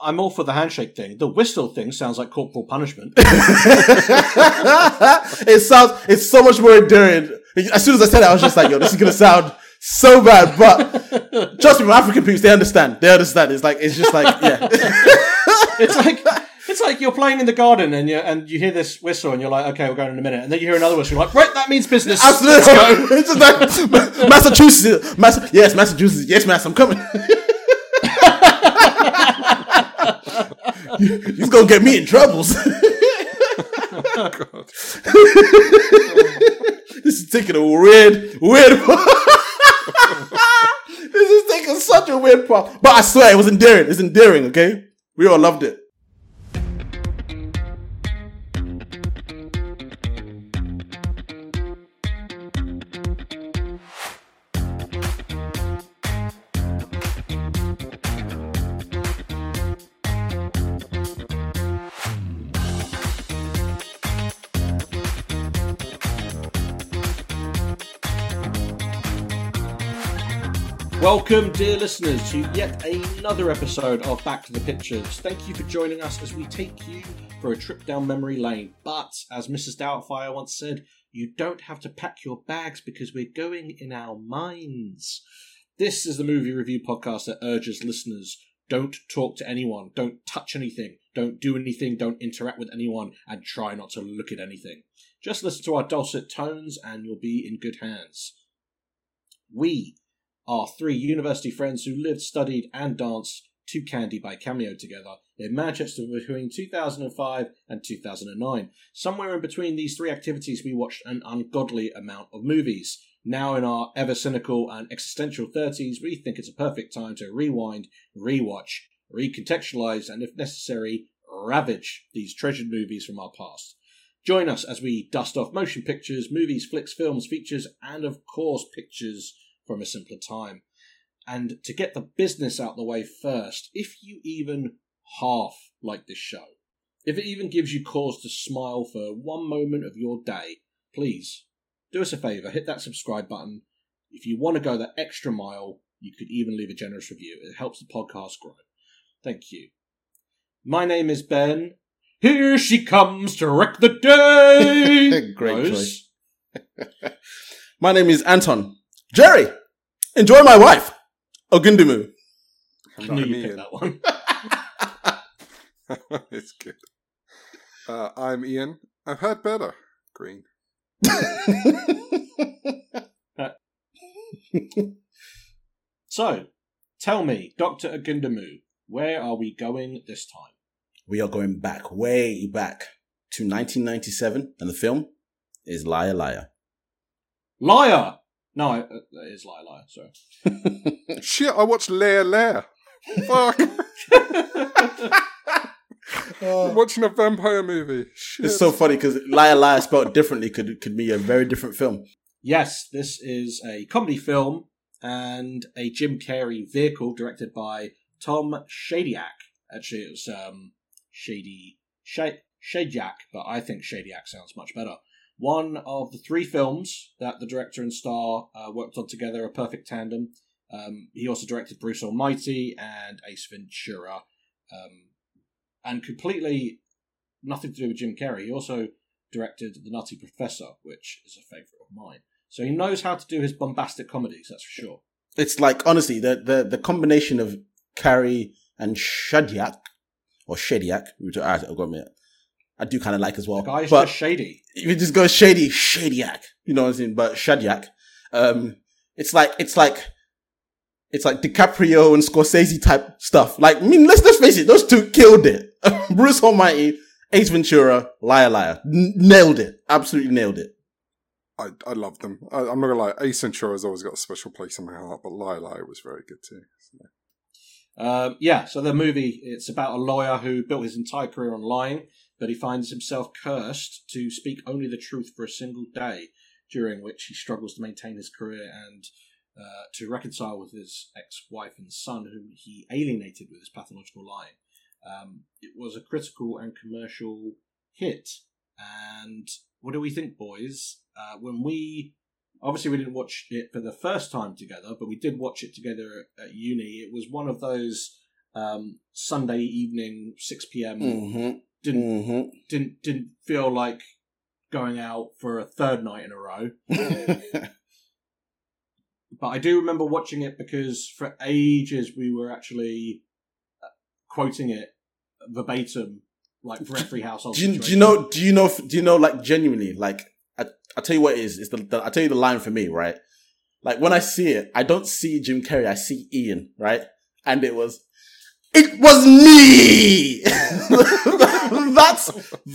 I'm all for the handshake thing. The whistle thing sounds like corporal punishment. it sounds, it's so much more endearing. As soon as I said it, I was just like, yo, this is going to sound so bad. But trust me, my African people, they understand. They understand. It's like, it's just like, yeah. it's like, it's like you're playing in the garden and you and you hear this whistle and you're like, okay, we're going in a minute, and then you hear another whistle, you're like, right, that means business. Absolutely. It's just like, Massachusetts, Mass- yes, Massachusetts, yes, Mass, I'm coming. He's gonna get me in troubles. oh, this is taking a weird, weird. this is taking such a weird part. But I swear it was endearing. It's endearing, okay? We all loved it. Welcome, dear listeners, to yet another episode of Back to the Pictures. Thank you for joining us as we take you for a trip down memory lane. But, as Mrs. Doubtfire once said, you don't have to pack your bags because we're going in our minds. This is the movie review podcast that urges listeners don't talk to anyone, don't touch anything, don't do anything, don't interact with anyone, and try not to look at anything. Just listen to our dulcet tones and you'll be in good hands. We are three university friends who lived, studied, and danced to Candy by Cameo together in Manchester between 2005 and 2009. Somewhere in between these three activities, we watched an ungodly amount of movies. Now, in our ever cynical and existential 30s, we think it's a perfect time to rewind, rewatch, recontextualize, and if necessary, ravage these treasured movies from our past. Join us as we dust off motion pictures, movies, flicks, films, features, and of course, pictures from a simpler time. And to get the business out the way first, if you even half like this show, if it even gives you cause to smile for one moment of your day, please do us a favour, hit that subscribe button. If you want to go that extra mile, you could even leave a generous review. It helps the podcast grow. Thank you. My name is Ben. Here she comes to wreck the day. Great Rose. choice. My name is Anton. Jerry, enjoy my wife, Ogundimu. I knew you picked that one. it's good. Uh, I'm Ian. I've heard better. Green. so, tell me, Dr. Ogundimu, where are we going this time? We are going back, way back to 1997, and the film is Liar Liar. Liar! No, it, it is Liar Liar, sorry. Shit, I watched Lair Lair. Fuck. I'm watching a vampire movie. Shit. It's so funny because Liar Liar spelled differently could could be a very different film. Yes, this is a comedy film and a Jim Carrey vehicle directed by Tom Shadyac. Actually, it was um, Shady Sh- Shadyac, but I think Shadyac sounds much better one of the three films that the director and star uh, worked on together, a perfect tandem. Um, he also directed Bruce Almighty and Ace Ventura, um, and completely nothing to do with Jim Carrey. He also directed The Nutty Professor, which is a favourite of mine. So he knows how to do his bombastic comedies, that's for sure. It's like honestly, the the, the combination of Carrey and Shadyac or Shadyac, which I, got me I do kind of like as well. The guy's but just shady. You just go shady, shadyac. You know what I'm saying? But Shadyac. Um, it's like, it's like, it's like DiCaprio and Scorsese type stuff. Like, I mean, let's, let's face it, those two killed it. Bruce Almighty, Ace Ventura, Liar Liar. N- nailed it. Absolutely nailed it. I, I love them. I, am not gonna lie, Ace Ventura has always got a special place in my heart, but Liar Liar was very good too. So. Um, yeah, so the movie, it's about a lawyer who built his entire career on lying but he finds himself cursed to speak only the truth for a single day, during which he struggles to maintain his career and uh, to reconcile with his ex-wife and son, whom he alienated with his pathological lying. Um, it was a critical and commercial hit. And what do we think, boys? Uh, when we obviously we didn't watch it for the first time together, but we did watch it together at, uni. It was one of those um, Sunday evening, six p.m. Mm-hmm. Didn't Mm-hmm. didn't didn't feel like going out for a third night in a row. But I do remember watching it because for ages we were actually uh, quoting it verbatim, like for every household. do you, do you know? Do you know? Do you know? Like genuinely, like I, I tell you what it is. It's the, the I tell you the line for me, right? Like when I see it, I don't see Jim Carrey. I see Ian, right? And it was, it was me. That's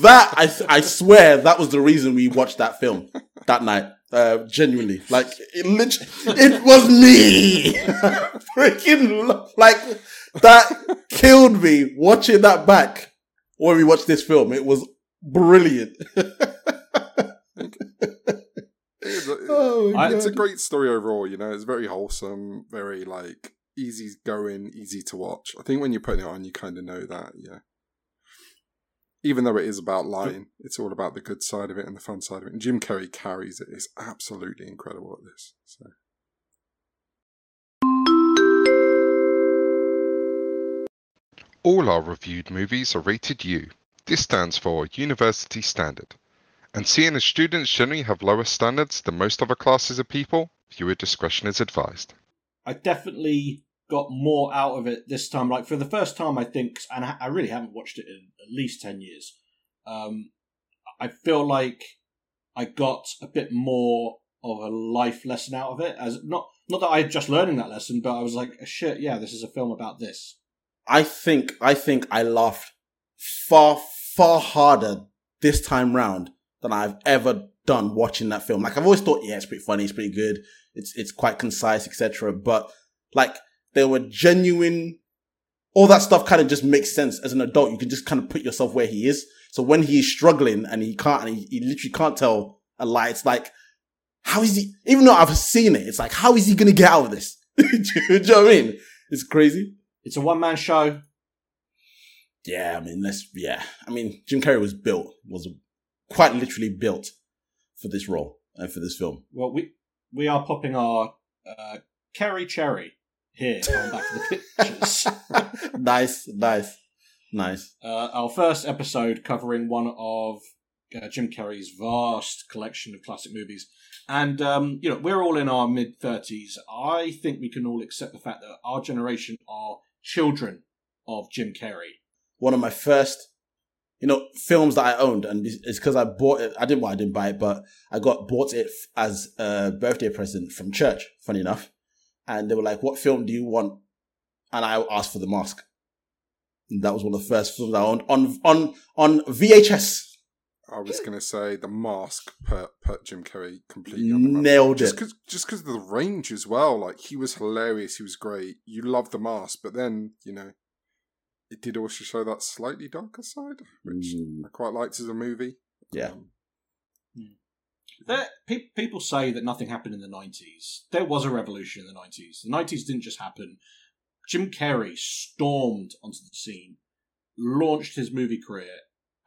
that. I I swear that was the reason we watched that film that night. Uh, genuinely, like it literally, it was me. Freaking like that killed me watching that back when we watched this film. It was brilliant. It is a- Oh, my I- it's a great story overall. You know, it's very wholesome, very like easy going, easy to watch. I think when you're putting it on, you kind of know that. Yeah. Even though it is about lying, it's all about the good side of it and the fun side of it. And Jim Carrey carries it. It's absolutely incredible at this. So All our reviewed movies are rated U. This stands for University Standard. And seeing as students generally have lower standards than most other classes of people, viewer discretion is advised. I definitely got more out of it this time. Like for the first time, I think, and I really haven't watched it in at least ten years. Um, I feel like I got a bit more of a life lesson out of it. As not not that I just learning that lesson, but I was like, shit, yeah, this is a film about this. I think I think I laughed far far harder this time round than I've ever done watching that film. Like I've always thought, yeah, it's pretty funny, it's pretty good, it's it's quite concise, etc. But like there were genuine, all that stuff kind of just makes sense as an adult. You can just kind of put yourself where he is. So when he's struggling and he can't, and he, he literally can't tell a lie, it's like, how is he? Even though I've seen it, it's like, how is he gonna get out of this? Do you know what I mean? It's crazy. It's a one man show. Yeah, I mean, let's, yeah. I mean, Jim Carrey was built, was quite literally built for this role and for this film. Well, we we are popping our uh, Carrey Cherry here on Back to the Pictures. nice, nice, nice. uh, our first episode covering one of uh, Jim Carrey's vast collection of classic movies. And, um, you know, we're all in our mid 30s. I think we can all accept the fact that our generation are children of Jim Carrey. One of my first, you know, films that I owned, and it's- because I bought it. I didn't, well, I didn't buy it, but I got bought it as a birthday present from church, funny enough. And they were like, what film do you want? And I asked for The Mask. And that was one of the first films I owned on, on, on VHS. I was going to say the mask put, put Jim Carrey completely on the map. Nailed just it. just because of the range as well. Like he was hilarious, he was great. You love the mask, but then you know, it did also show that slightly darker side, which Mm, I quite liked as a movie. yeah. Um, There, pe- people say that nothing happened in the 90s. There was a revolution in the 90s. The 90s didn't just happen. Jim Carrey stormed onto the scene, launched his movie career,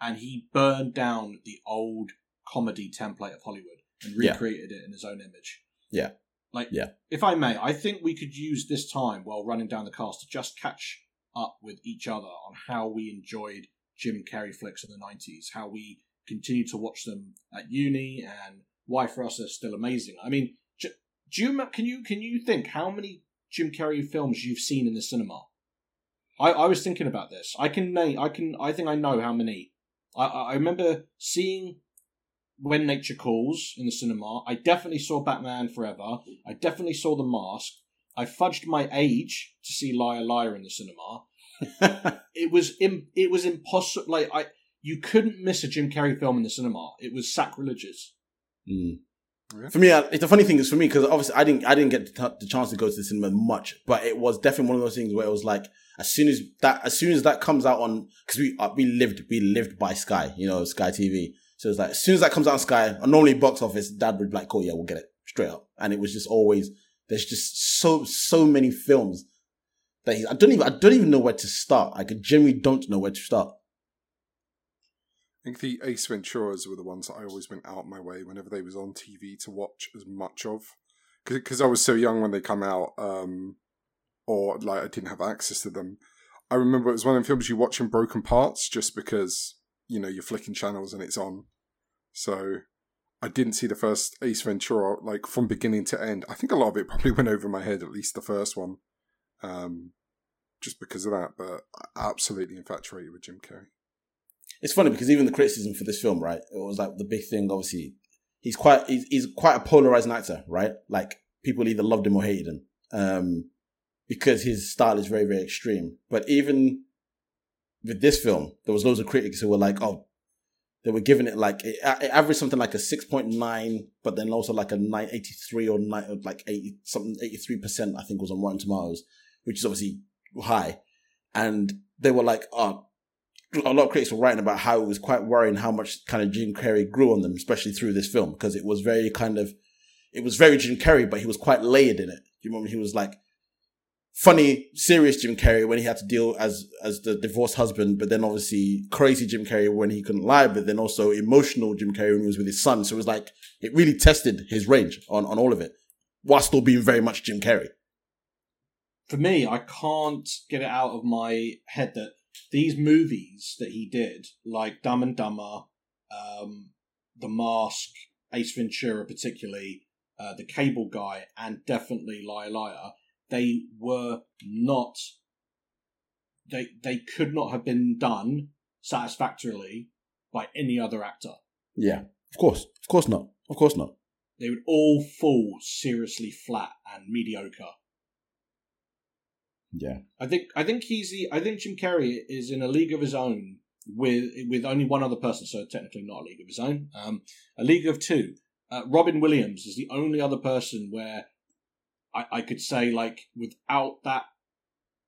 and he burned down the old comedy template of Hollywood and Yeah. recreated it in his own image. Yeah. Like, Yeah. if I may, I think we could use this time while running down the cast to just catch up with each other on how we enjoyed Jim Carrey flicks in the 90s, how we continue to watch them at uni, and why for us they're still amazing. I mean, j- do you, can you can you think how many Jim Carrey films you've seen in the cinema? I, I was thinking about this. I can name. I can. I think I know how many. I I remember seeing When Nature Calls in the cinema. I definitely saw Batman Forever. I definitely saw The Mask. I fudged my age to see Liar Liar in the cinema. It was Im- it was impossible. Like I, you couldn't miss a Jim Carrey film in the cinema. It was sacrilegious. Mm. Yeah. For me, I- it's the funny thing is for me because obviously I didn't I didn't get the, t- the chance to go to the cinema much, but it was definitely one of those things where it was like as soon as that as soon as that comes out on because we uh, we lived we lived by Sky, you know, Sky TV. So it's like as soon as that comes out on Sky, and normally box office, Dad would be like, "Oh yeah, we'll get it straight up," and it was just always there's just so so many films that he, I don't even I don't even know where to start. I could genuinely don't know where to start. I think the Ace Venturas were the ones that I always went out my way whenever they was on TV to watch as much of, because I was so young when they come out, um, or like I didn't have access to them. I remember it was one of the films you watch in broken parts just because, you know, you're flicking channels and it's on. So I didn't see the first Ace Ventura like from beginning to end. I think a lot of it probably went over my head, at least the first one. Um just because of that, but absolutely infatuated with Jim Carrey. It's funny because even the criticism for this film, right? It was like the big thing. Obviously, he's quite he's, he's quite a polarizing actor, right? Like people either loved him or hated him, um, because his style is very very extreme. But even with this film, there was loads of critics who were like, "Oh, they were giving it like it, it averaged something like a six point nine, but then also like a nine eighty three or nine like eighty something eighty three percent I think was on Rotten Tomatoes, which is obviously high, and they were like, "Oh." a lot of critics were writing about how it was quite worrying how much kind of Jim Carrey grew on them, especially through this film, because it was very kind of, it was very Jim Carrey, but he was quite layered in it. You remember he was like funny, serious Jim Carrey when he had to deal as as the divorced husband, but then obviously crazy Jim Carrey when he couldn't lie, but then also emotional Jim Carrey when he was with his son. So it was like it really tested his range on on all of it, while still being very much Jim Carrey. For me, I can't get it out of my head that these movies that he did, like Dumb and Dumber, um, The Mask, Ace Ventura, particularly, uh, The Cable Guy, and definitely Liar Liar, they were not. They they could not have been done satisfactorily by any other actor. Yeah, of course, of course not, of course not. They would all fall seriously flat and mediocre. Yeah, I think I think he's the I think Jim Carrey is in a league of his own with with only one other person, so technically not a league of his own. Um, a league of two. Uh, Robin Williams is the only other person where I, I could say like without that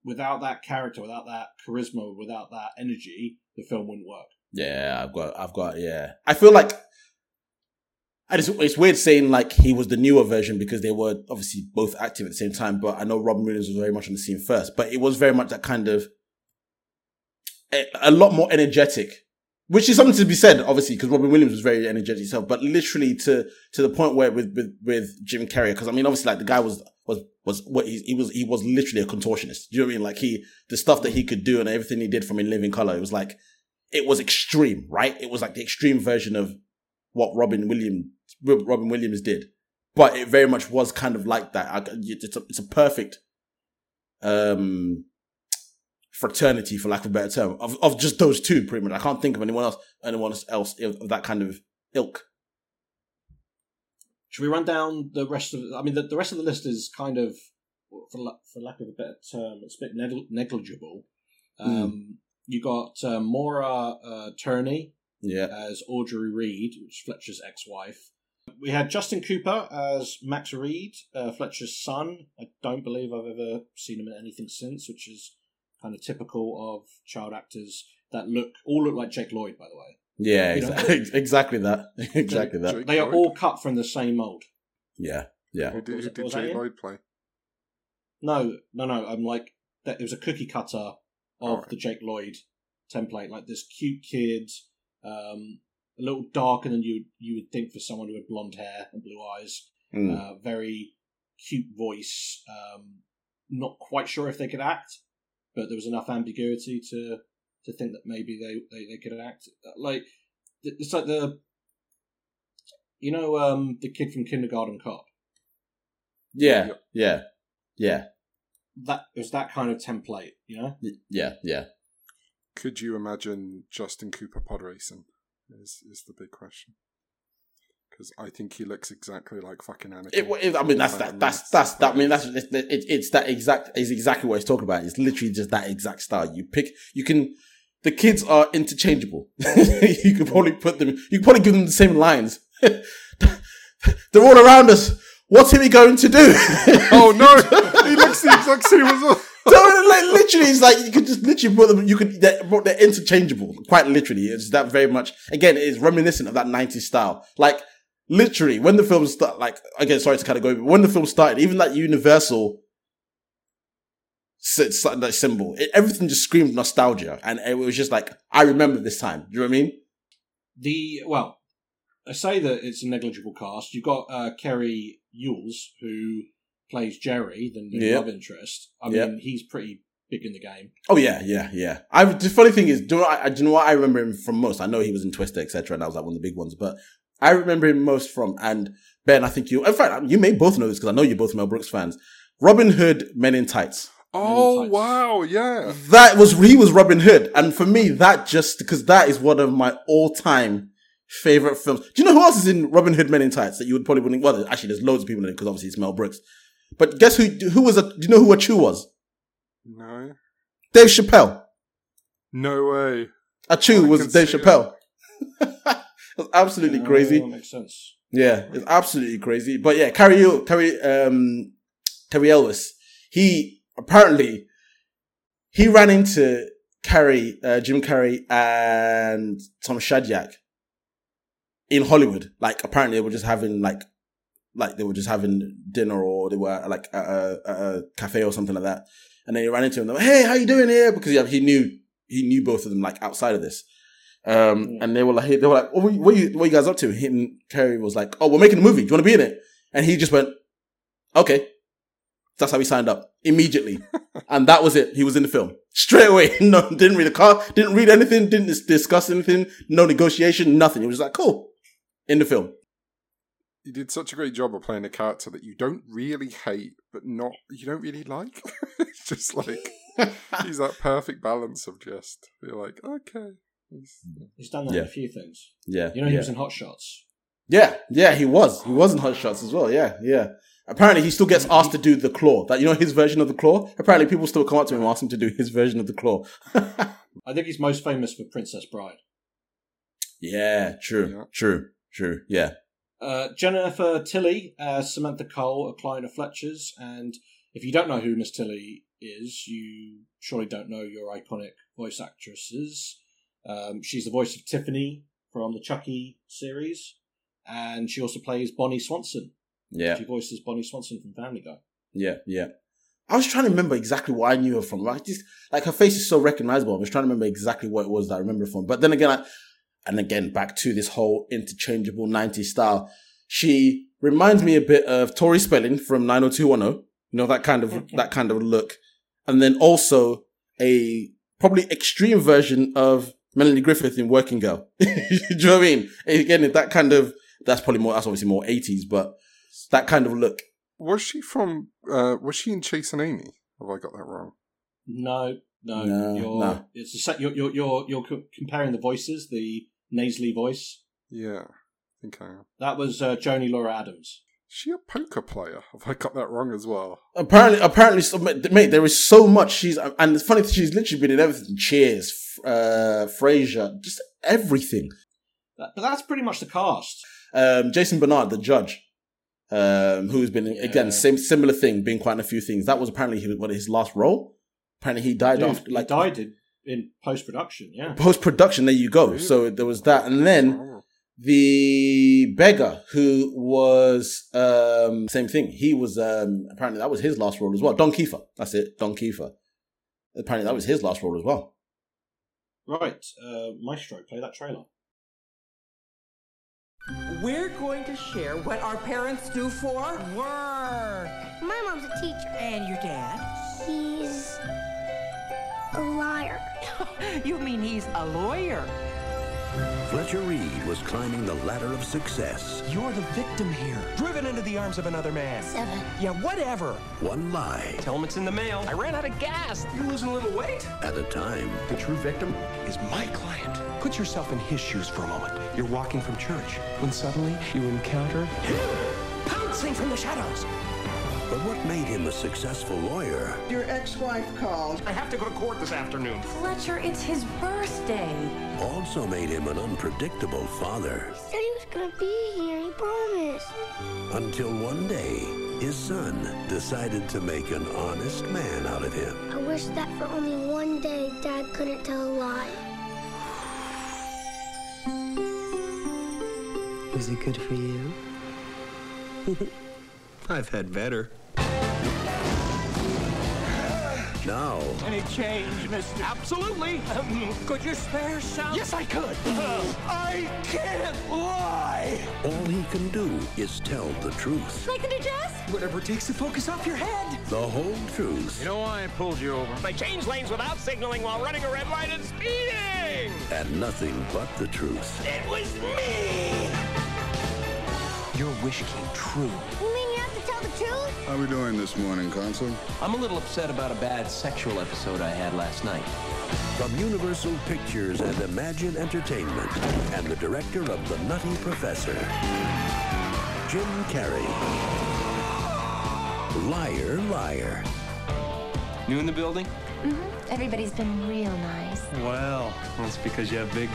without that character, without that charisma, without that energy, the film wouldn't work. yeah. I've got, I've got, yeah. I feel like. I just, it's weird saying like he was the newer version because they were obviously both active at the same time. But I know Robin Williams was very much on the scene first. But it was very much that kind of a, a lot more energetic, which is something to be said, obviously, because Robin Williams was very energetic himself. But literally to to the point where with with, with Jim Carrey, because I mean, obviously, like the guy was was what he, he was he was literally a contortionist. Do you know what I mean? Like he the stuff that he could do and everything he did from In Living Color, it was like it was extreme, right? It was like the extreme version of what Robin Williams Robin Williams did, but it very much was kind of like that. It's a it's a perfect um fraternity, for lack of a better term, of of just those two. Pretty much, I can't think of anyone else anyone else of that kind of ilk. Should we run down the rest of? I mean, the, the rest of the list is kind of, for for lack of a better term, it's a bit negl- negligible. Um, You got uh, Maura uh, Tierney Yeah, as Audrey Reede, which is Fletcher's ex-wife. We had Justin Cooper as Max Reede, uh, Fletcher's son. I don't believe I've ever seen him in anything since, which is kind of typical of child actors that look all look like Jake Lloyd, by the way. Yeah, You know- exactly, exactly that, exactly that. They are all cut from the same mold. Yeah, yeah. Who did, Was who did was Jay? Lloyd play? No, no, no. I'm like that. It was a cookie cutter of Alright. the Jake Lloyd template, like this cute kid, um, a little darker than you you would think for someone who had blonde hair and blue eyes. Mm. Uh, very cute voice. Um, not quite sure if they could act, but there was enough ambiguity to to think that maybe they they, they could act. Like it's like the you know um, the kid from Kindergarten Cop. yeah, yeah, yeah, That it was that kind of template, you know. yeah, yeah. Could you imagine Justin Cooper pod racing? Is is the big question. Because I think he looks exactly like fucking Anakin. It, it, I mean, that's that. That's that's that. I mean, that's it's, it, it's that exact. Is exactly what he's talking about. It's literally just that exact style. You pick. You can. The kids are interchangeable. you could probably put them. You could probably give them the same lines. They're all around us. What are we going to do? oh no! he looks the exact same as. So, like, literally, it's like you could just literally put them. You could they're, they're interchangeable. Quite literally, it's that very much. Again, it's reminiscent of that '90s style. Like literally, when the film start, like again, sorry to kind of go, but when the film started, even that Universal that symbol, it, everything just screamed nostalgia, and it was just like I remember this time. Do you know what I mean? The well, I say that it's a negligible cast. You've got uh, Cary Elwes who plays Jerry, the new Yeah. love interest. I Yeah. mean, he's pretty big in the game. Oh yeah, yeah, yeah. I the funny thing is, do you know, I, do you know what I remember him from most? I know he was in Twister, etc., and that was like one of the big ones. But I remember him most from and Ben. I think you, in fact, you may both know this because I know you're both Mel Brooks fans. Robin Hood, Men in Tights. Oh wow, yeah. That was he was Robin Hood, and for me, that just because that is one of my all time favorite films. Do you know who else is in Robin Hood Men in Tights that you would probably wouldn't? Well, actually, there's loads of people in it because obviously it's Mel Brooks. But guess who? Who was a? Do you know who a Ahchoo was? No, Dave Chappelle. no way. Ahchoo I was can Dave Chappelle. it was absolutely crazy. Oh, that makes sense. Yeah, it's absolutely crazy. But yeah, Cary, Cary, um, Terry Elwes, he apparently, he ran into Carrey, uh, Jim Carrey and Tom Shadyac in Hollywood. Like apparently they were just having like, like they were just having dinner or they were like at a, at a cafe or something like that. And then he ran into him. They were, hey, how you doing here? Because yeah, he knew, he knew both of them like outside of this. Um, Yeah. and they were like, they were like, what, are you- what, are you, what are you guys up to? And Carrey was like, oh, we're making a movie. Do you want to be in it? And he just went, okay. That's how he signed up immediately. and that was it. He was in the film straight away. No, didn't read the car, didn't read anything, didn't discuss anything, no negotiation, nothing. He was like, cool. In the film. You did such a great job of playing a character that you don't really hate, but not you don't really like. it's just like he's that perfect balance of just you're like, okay. He's, He's done that Yeah. in a few things. Yeah. You know, he yeah. was in Hot Shots. Yeah, yeah, he was. He was in Hot Shots as well. Yeah, yeah. Apparently, he still gets asked to do the claw. That you know his version of the claw. Apparently, people still come up to him and ask him to do his version of the claw. I think he's most famous for Princess Bride. yeah, true, Yeah. true, true. Yeah, Uh, Jennifer Tilly as Samantha Cole, a client of Fletcher's, and if you don't know who Miss Tilly is, you surely don't know your iconic voice actresses. Um, she's the voice of Tiffany from the Chucky series, and she also plays Bonnie Swanson. Yeah, She voices Bonnie Swanson from Family Guy. yeah, yeah. I was trying to remember exactly what I knew her from. Like, just like her face is so recognizable. I was trying to remember exactly what it was that I remember from. But then again, I, and again, back to this whole interchangeable 90s style. She reminds me a bit of Tori Spelling from 90210. You know, that kind of, mm-hmm. that kind of look. And then also a probably extreme version of Melanie Griffith in Working Girl. Do you know what I mean? Again, that kind of, that's probably more, that's obviously more 80s, but that kind of look. was she from? Uh, was she in Chasing Amy? Have I got that wrong? No, no, No, you're no. it's the se- you're you're you're, you're comparing the voices, the nasally voice. Yeah, I think I am. That was uh, Joey Lauren Adams. Is she a poker player? Have I got that wrong as well? Apparently, apparently, so, mate, there is so much she's, and it's funny, she's literally been in everything. Cheers, uh, Frasier, just everything. But that's pretty much the cast. Um, Jason Bernard, the judge, um, who's been Yeah. again same similar thing, being quite in a few things. That was apparently his, what his last role. Apparently, he died Dude, after he like died in, in post production. Yeah, post production. There you go. Really? So there was that, and then the beggar who was um same thing. He was um apparently that was his last role as well. Don Keefer. That's it. Don Keefer. Apparently that was his last role as well. right. Uh, Maestro, play that trailer. We're going to share what our parents do for work. My mom's a teacher. And your dad? He's a liar. you mean he's a lawyer? Fletcher Reede was climbing the ladder of success. You're the victim here, driven into the arms of another man. Seven. Yeah, whatever. One lie Tell him it's in the mail. I ran out of gas. You're losing a little weight. at a time. The true victim is my client. Put yourself in his shoes for a moment. You're walking from church when suddenly you encounter him pouncing from the shadows. But what made him a successful lawyer Your ex-wife called. I have to go to court this afternoon. Fletcher, it's his birthday. also made him an unpredictable father. He said he was gonna be here. He promised. Until one day, his son decided to make an honest man out of him. I wish that for only one day Dad couldn't tell a lie. Was it good for you? I've had better. Now, Any change, mister? Absolutely. Um, could you spare some? Yes, I could. I can't lie. all he can do is tell the truth. Like the Jess? Whatever takes the focus off your head. The whole truth. You know why I pulled you over? I changed lanes without signaling while running a red light and speeding. And nothing but the truth. It was me. Your wish came true. You mean you have to tell the truth? How are we doing this morning, Consul? I'm a little upset about a bad sexual episode I had last night. From Universal Pictures and Imagine Entertainment, and the director of The Nutty Professor, Jim Carrey. Liar, liar. New in the building? Mm-hmm. Everybody's been real nice. Well, that's because you have big.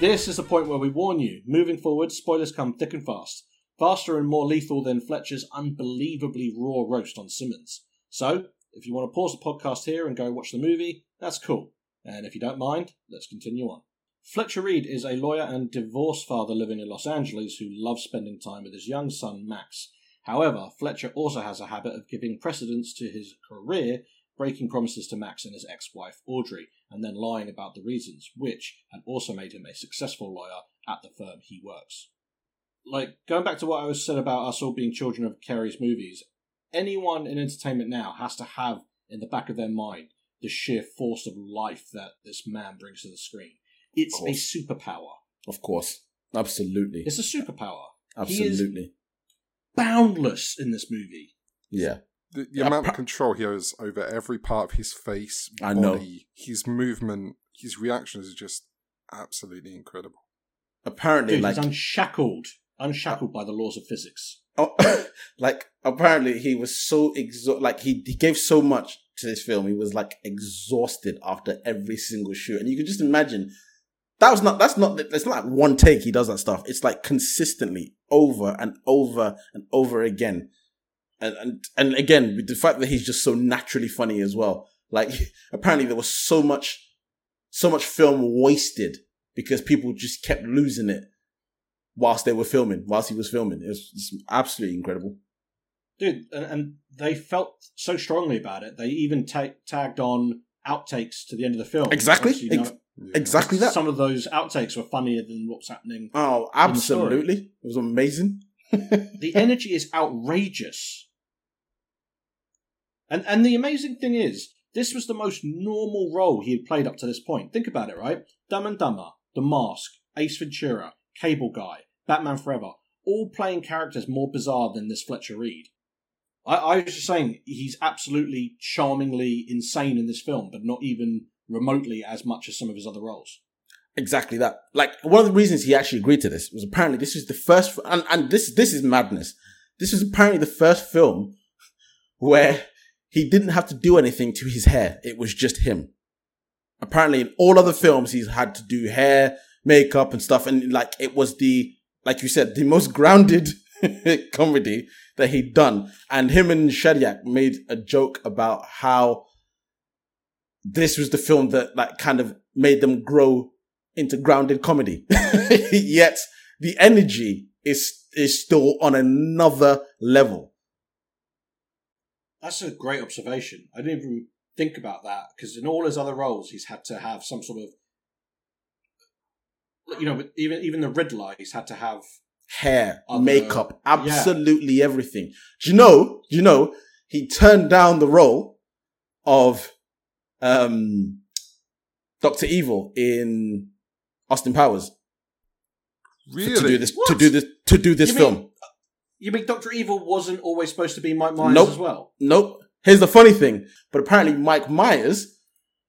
This is the point where we warn you. Moving forward, spoilers come thick and fast. Faster and more lethal than Fletcher's unbelievably raw roast on Simmons. So, if you want to pause the podcast here and go watch the movie, that's cool. And if you don't mind, let's continue on. Fletcher Reede is a lawyer and divorced father living in Los Angeles who loves spending time with his young son Max. However, Fletcher also has a habit of giving precedence to his career, breaking promises to Max and his ex wife Audrey, and then lying about the reasons, which had also made him a successful lawyer at the firm he works. Like, going back to what I was said about us all being children of Carrey's movies, anyone in entertainment now has to have in the back of their mind the sheer force of life that this man brings to the screen. It's a superpower. Of course. Absolutely. It's a superpower. Absolutely. boundless in this movie. Yeah. The, the Yeah, amount pra- of control he has over every part of his face, I body, know. his movement, his reactions are just absolutely incredible. Apparently, Dude, like, he's unshackled, unshackled by the laws of physics. oh, like apparently he was so exhausted. Like he, he gave so much to this film. He was like exhausted after every single shoot, and you can just imagine that was not. That's not. It's not like one take. He does that stuff. It's like consistently over and over and over again. And and and again, the fact that he's just so naturally funny as well. Like apparently there was so much, so much film wasted because people just kept losing it whilst they were filming, whilst he was filming. It was it's absolutely incredible. Dude, and, and they felt so strongly about it. They even ta- tagged on outtakes to the end of the film. Exactly. Obviously, Ex- know, Exactly that. Some of those outtakes were funnier than what's happening. Oh, in the story. absolutely. It was amazing. the energy is outrageous. And and the amazing thing is, this was the most normal role he had played up to this point. Think about it, right? Dumb and Dumber, The Mask, Ace Ventura, Cable Guy, Batman Forever, all playing characters more bizarre than this Fletcher Reede. I, I was just saying he's absolutely charmingly insane in this film, but not even remotely as much as some of his other roles. Exactly that. Like one of the reasons he actually agreed to this was apparently this is the first, and, and this this is madness. This is apparently the first film where he didn't have to do anything to his hair. It was just him. Apparently, in all other films, he's had to do hair, makeup, and stuff, and like it was the like you said, the most grounded comedy that he'd done. And him and Shadyac made a joke about how this was the film that like kind of made them grow into grounded comedy. Yet the energy is is still on another level. That's a great observation. I didn't even think about that because in all his other roles, he's had to have some sort of, you know, even even the Riddler, he's had to have. Hair, Other- makeup, yeah. absolutely everything. Do you know? Do you know? He turned down the role of um Doctor Evil in Austin Powers Really? to do this to do this to do this You film. mean- You mean Doctor Evil wasn't always supposed to be Mike Myers Nope. as well? Nope. Here's the funny thing. But apparently Mike Myers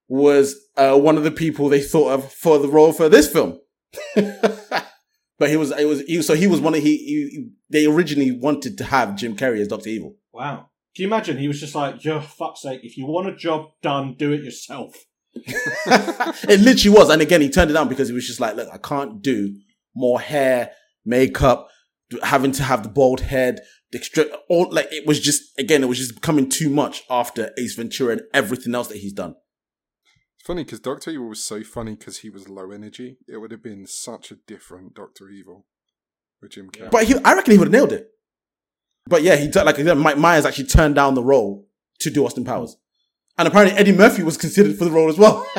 was uh, one of the people they thought of for the role for this film. but he was, it was, he, so he was one of, he, he, they originally wanted to have Jim Carrey as Dr. Evil. Wow. Can you imagine? He was just like, "Yo, fuck's sake! If you want a job done, do it yourself." it literally was. And again, he turned it down because he was just like, look, I can't do more hair, makeup, having to have the bald head, the extra, all like it was just, again, it was just becoming too much after Ace Ventura and everything else that he's done. It's funny because Doctor Evil was so funny because he was low energy. It would have been such a different Doctor Evil with Jim Carrey. But he, I reckon he would have nailed it. But yeah, he t- like Mike Myers actually turned down the role to do Austin Powers, and apparently Eddie Murphy was considered for the role as well.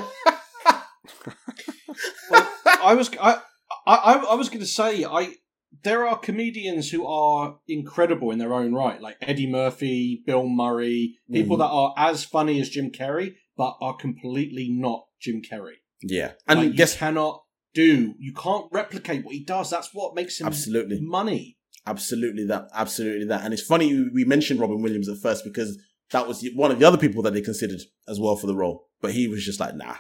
I was I I, I was going to say I there are comedians who are incredible in their own right, like Eddie Murphy, Bill Murray, people Mhm. that are as funny as Jim Carrey, but are completely not Jim Carrey. yeah, And you guess cannot do, you can't replicate what he does. That's what makes him Absolutely. money. absolutely that, absolutely that. And it's funny we mentioned Robin Williams at first because that was one of the other people that they considered as well for the role, but he was just like, nah,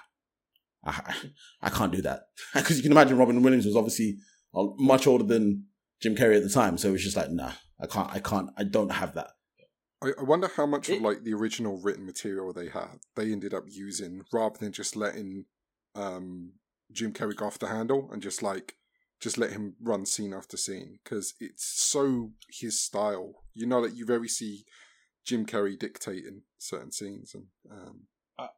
I, I can't do that because you can imagine Robin Williams was obviously uh, much older than Jim Carrey at the time, so it was just like, nah, I can't, I can't, I don't have that. I, I wonder how much It- of like the original written material they had they ended up using rather than just letting um, Jim Carrey go off the handle and just like just let him run scene after scene because it's so his style. You know that you very see Jim Carrey dictating certain scenes and um, I,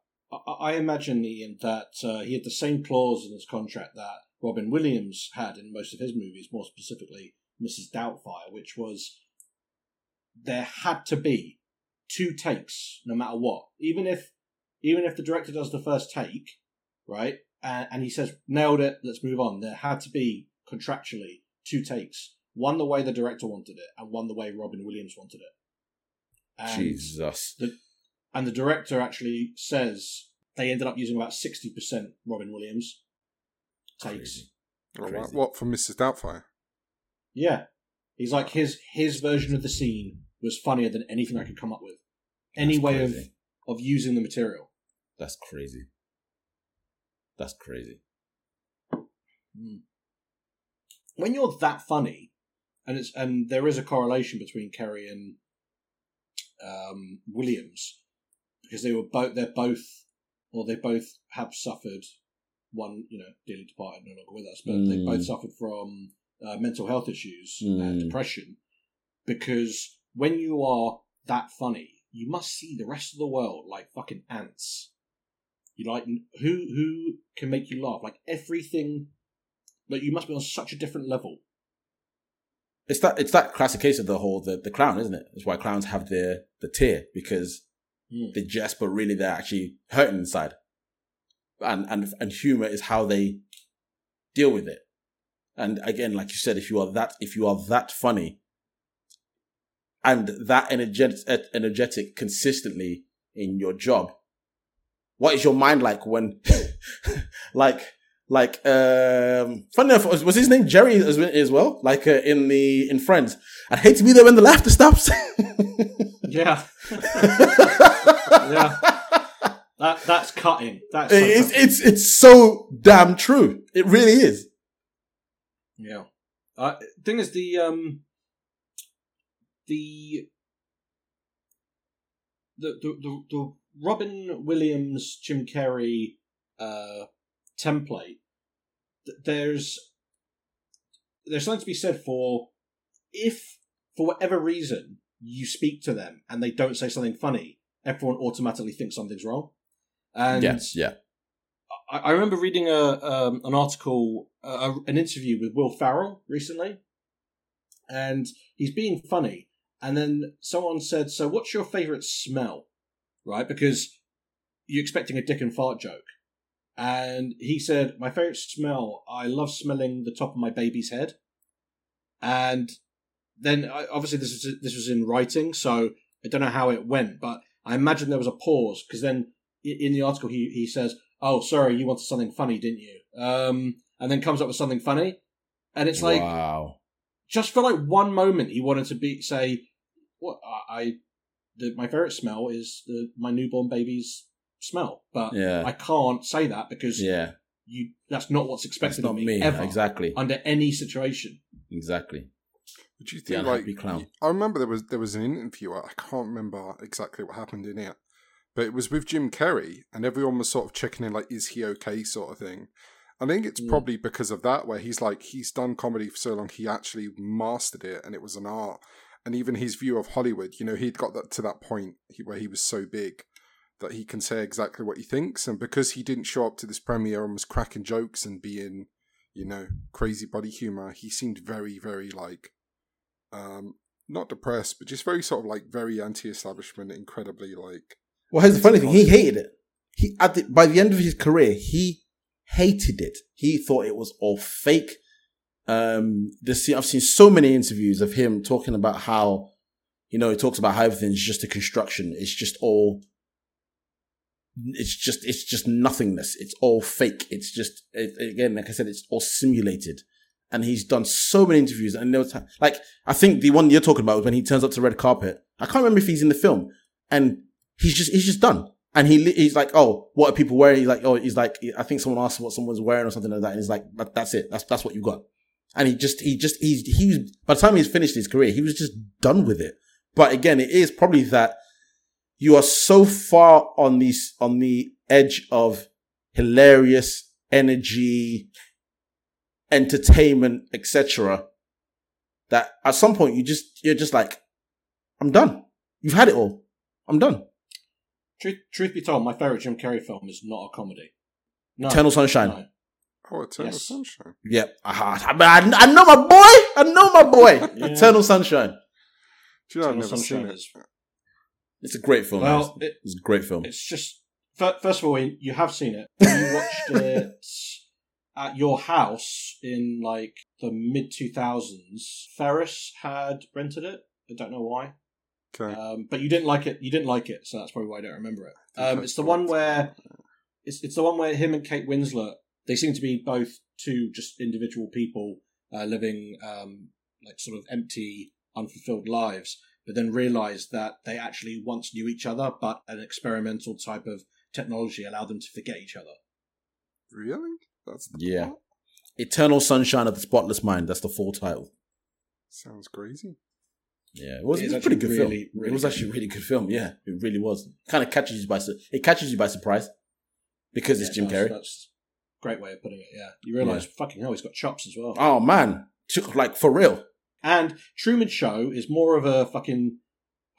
I imagine Ian that uh, he had the same clause in his contract that Robin Williams had in most of his movies, more specifically Mrs. Doubtfire, which was there had to be two takes no matter what. Even if even if the director does the first take, right, and, and he says nailed it, let's move on. There had to be contractually two takes, one the way the director wanted it, and one the way Robin Williams wanted it. And Jesus. the and the director actually says they ended up using about sixty percent Robin Williams takes. oh, wow. What for Mrs. Doubtfire? Yeah, he's like his his version of the scene was funnier than anything I could come up with. Any That's way of crazy. of using the material. That's crazy. That's crazy. Mm. When you're that funny, and it's and there is a correlation between Carrey and um, Williams because they were both they're both or they both have suffered one you know dearly departed no longer with us but they Mm. both suffered from uh, mental health issues and Mm. depression because when you are that funny you must see the rest of the world like fucking ants you like who who can make you laugh like everything like you must be on such a different level It's that it's that classic case of the whole the, the clown, isn't it? It's why clowns have the the tear because Mm. they jest, but really they're actually hurting inside. And and and humor is how they deal with it. And again, like you said, if you are that if you are that funny and that energetic, energetic consistently in your job, what is your mind like when, like, like, um, funny enough, was, was his name Jerry as, as well? Like, uh, in the, in Friends. I'd hate to be there when the laughter stops. yeah yeah that that's cutting that's it's, it's, it's so damn true. It really is. Yeah. Uh, thing is, the um, the the the the, the Robin Williams Jim Carrey uh template. There's there's something to be said for if for whatever reason you speak to them and they don't say something funny, everyone automatically thinks something's wrong. And yes, yeah. I, I remember reading a um, an article, uh, an interview with Will Ferrell recently, and he's being funny. And then someone said, "So, what's your favorite smell?" Right, because you're expecting a dick and fart joke, and he said, "My favorite smell. I love smelling the top of my baby's head." And then, I- obviously, this was this was in writing, so I don't know how it went, but I imagine there was a pause because then in the article he he says, "Oh, sorry, you wanted something funny, didn't you?" Um, and then comes up with something funny, and it's like wow. just for like one moment he wanted to be say, "What I, I the, my favorite smell is the my newborn baby's smell," but Yeah. I can't say that because Yeah. you that's not what's expected not of me, me. ever Exactly. under any situation. Exactly. Would you The think like unhappy clown. I remember there was there was an interview. I can't remember exactly what happened in it, but it was with Jim Carrey, and everyone was sort of checking in, like, "Is he okay?" sort of thing. I think it's Mm. probably because of that, where he's like he's done comedy for so long, he actually mastered it, and it was an art. And even his view of Hollywood, you know, he'd got that to that point where he was so big that he can say exactly what he thinks, and because he didn't show up to this premiere and was cracking jokes and being, you know, crazy body humor, he seemed very, very like um, not depressed, but just very sort of like very anti-establishment, incredibly like. Well, here's the funny thing: he hated it. He at the, by the end of his career, he hated it. He thought it was all fake. Um, this I've seen so many interviews of him talking about how, you know, he talks about how everything's just a construction. It's just all. It's just it's just nothingness. It's all fake. It's just it, again, like I said, it's all simulated. And he's done so many interviews, and there was like I think the one you're talking about was when he turns up to red carpet. I can't remember if he's in the film, and he's just he's just done. And he he's like, oh, what are people wearing? He's like, oh, he's like, I think someone asked what someone's wearing or something like that, and he's like, that, that's it. That's that's what you got. And he just he just he's he was by the time he's finished his career, he was just done with it. But again, it is probably that you are so far on these on the edge of hilarious energy, entertainment, etc. That at some point you just you're just like, I'm done. You've had it all. I'm done. Truth, truth be told, my favorite Jim Carrey film is not a comedy. No, Eternal Sunshine. no. Oh, Eternal Yes. Sunshine. Yep. I, I, I know my boy. I know my boy. Yeah. Eternal Sunshine. Do you know I've Eternal never Sunshine seen it? is- It's a great film. Well, it- it's a great film. It's just first of all, you have seen it. You watched it at your house in like the mid two thousands. Ferris had rented it. I don't know why, Okay. um, but you didn't like it. You didn't like it, so that's probably why I don't remember it. Um, it's the one where it's it's the one where him and Kate Winslet they seem to be both two just individual people uh, living um, like sort of empty, unfulfilled lives, but then realize that they actually once knew each other, but an experimental type of technology allowed them to forget each other. Really? That's the Yeah. plot? Eternal Sunshine of the Spotless Mind. That's the full title. Sounds crazy. Yeah, it was, It was a pretty good film. really, really it was good. actually a really good film. Yeah, it really was. Kind of catches you by su- it catches you by surprise because it's Jim Carrey. That's a great way of putting it. Yeah, you realize fucking hell, he's got chops as well. Oh man, like for real. And Truman Show is more of a fucking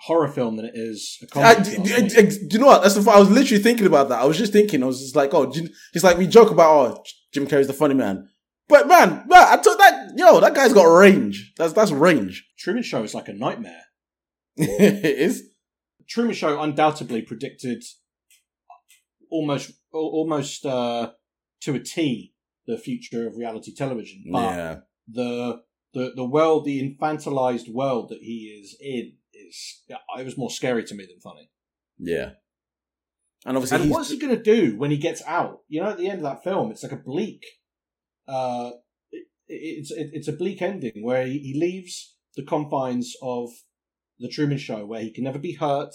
horror film than it is a comedy. film, I d- do you know what? That's the, I was literally thinking about that. I was just thinking. I was just like, oh, it's like we joke about oh, Jim Carrey's the funny man, but man, man, I took that. Yo, that guy's got range. That's that's range. Truman Show is like a nightmare. it is. Truman Show undoubtedly predicted almost almost uh, to a T the future of reality television. But yeah. the the the world, the infantilized world that he is in, is it was more scary to me than funny. Yeah. And obviously, And what's he going to do when he gets out? You know, at the end of that film, it's like a bleak. Uh, it, it's it, it's a bleak ending where he, he leaves the confines of the Truman Show, where he can never be hurt,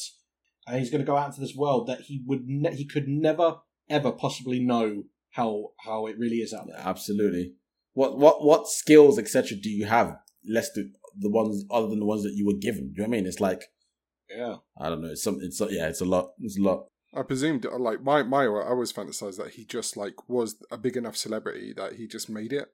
and he's going to go out into this world that he would ne- he could never ever possibly know how how it really is out there. absolutely. What what what skills etc. do you have? Less the the ones other than the ones that you were given. Do you know what I mean? It's like Yeah, I don't know. It's some. It's yeah. It's a lot. It's a lot. I presumed, like my my, I always fantasized that he just like was a big enough celebrity that he just made it.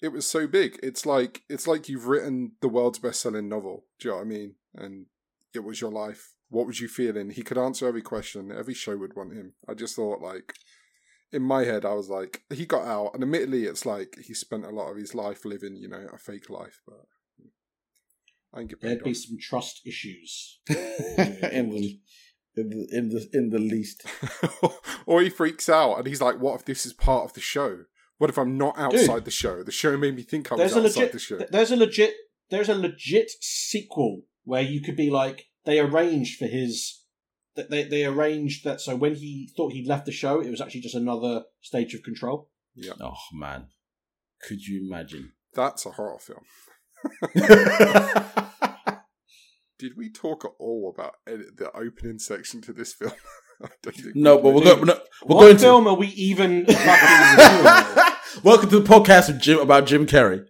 It was so big. It's like it's like you've written the world's best selling novel. Do you know what I mean? And it was your life. What was you feeling? He could answer every question. Every show would want him. I just thought like. In my head, I was like, he got out, and admittedly, it's like he spent a lot of his life living, you know, a fake life. But I think there'd be off. some trust issues. in in the in the in the least. or he freaks out and he's like, "What if this is part of the show? What if I'm not outside Dude. the show? The show made me think I was there's a outside legit the show." there's a legit there's a legit sequel where you could be like they arranged for his that they they arranged that so when he thought he'd left the show it was actually just another stage of control Yeah. Oh man, could you imagine? That's a horror film. Did we talk at all about the opening section to this film? I don't think no, we but we're did. going. We're, not, we're what going film are we even fucking reviewing? to. Welcome to the podcast with Jim about Jim Carrey.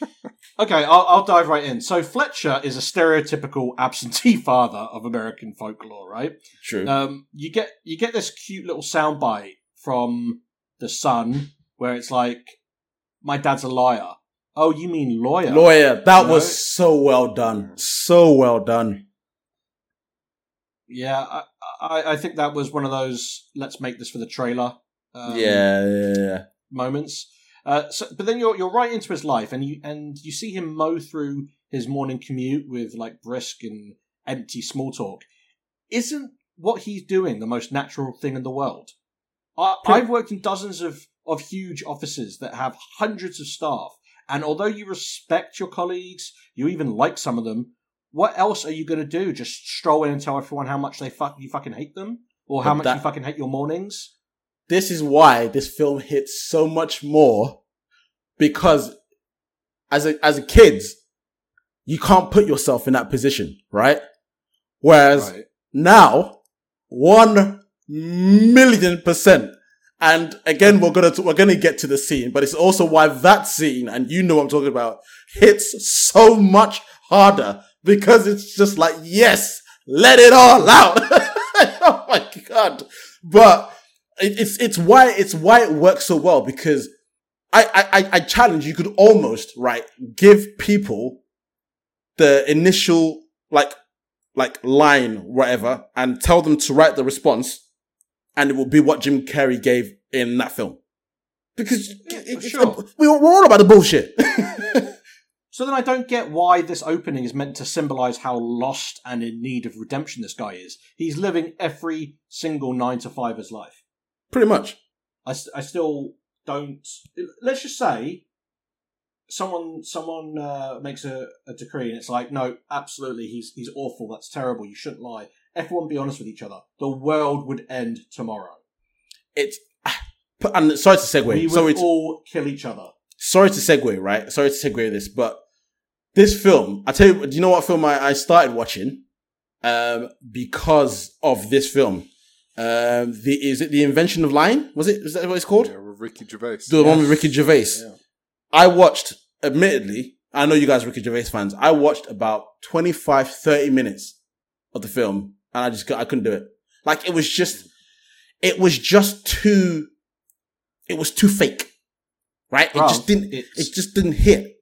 okay I'll, I'll dive right in so fletcher is a stereotypical absentee father of american folklore right True. um, you get you get this cute little soundbite from the son where it's like, "My dad's a liar." Oh, you mean lawyer? Lawyer, that No. was so well done. So well done. Yeah, I, I, I think that was one of those "let's make this for the trailer." Um, yeah, yeah, yeah. moments. Uh, so, but then you're you're right into his life, and you and you see him mow through his morning commute with like brisk and empty small talk, isn't what he's doing the most natural thing in the world? I, I've worked in dozens of, of huge offices that have hundreds of staff, and although you respect your colleagues, you even like some of them, what else are you going to do? Just stroll in and tell everyone how much they fuck you fucking hate them, or how But much that- you fucking hate your mornings? this is why this film hits so much more because as a as a kid you can't put yourself in that position right whereas Right. now 1 million percent and again we're gonna we're gonna get to the scene but it's also why that scene and you know what i'm talking about hits so much harder because it's just like yes let it all out. Oh my god. But it's it's why it's why it works so well because I, I I- challenge you could almost right give people the initial like like line whatever and tell them to write the response and it will be what Jim Carrey gave in that film because it- it's- sure. we we're all about the bullshit So then I don't get why this opening is meant to symbolize how lost and in need of redemption this guy is. He's living every single nine to fiver's life. pretty much I still don't. Let's just say someone someone uh, makes a, a decree and it's like, no, absolutely, he's he's awful. That's terrible. You shouldn't lie. Everyone be honest with each other. The world would end tomorrow. it's but- and sorry to segue We would so it's all kill each other. sorry to segue, right? Sorry to segue this, but this film, I tell you, do you know what film I, I started watching? Um, because of this film. Um, the, is it The Invention of Lying? Was it, is that what it's called? Yeah, with Ricky Gervais. The one with Ricky Gervais. I watched, admittedly, I know you guys are Ricky Gervais fans. I watched about 25, 30 minutes of the film and I just, I couldn't do it. Like it was just, it was just too, it was too fake. Right? It just didn't, it just didn't hit.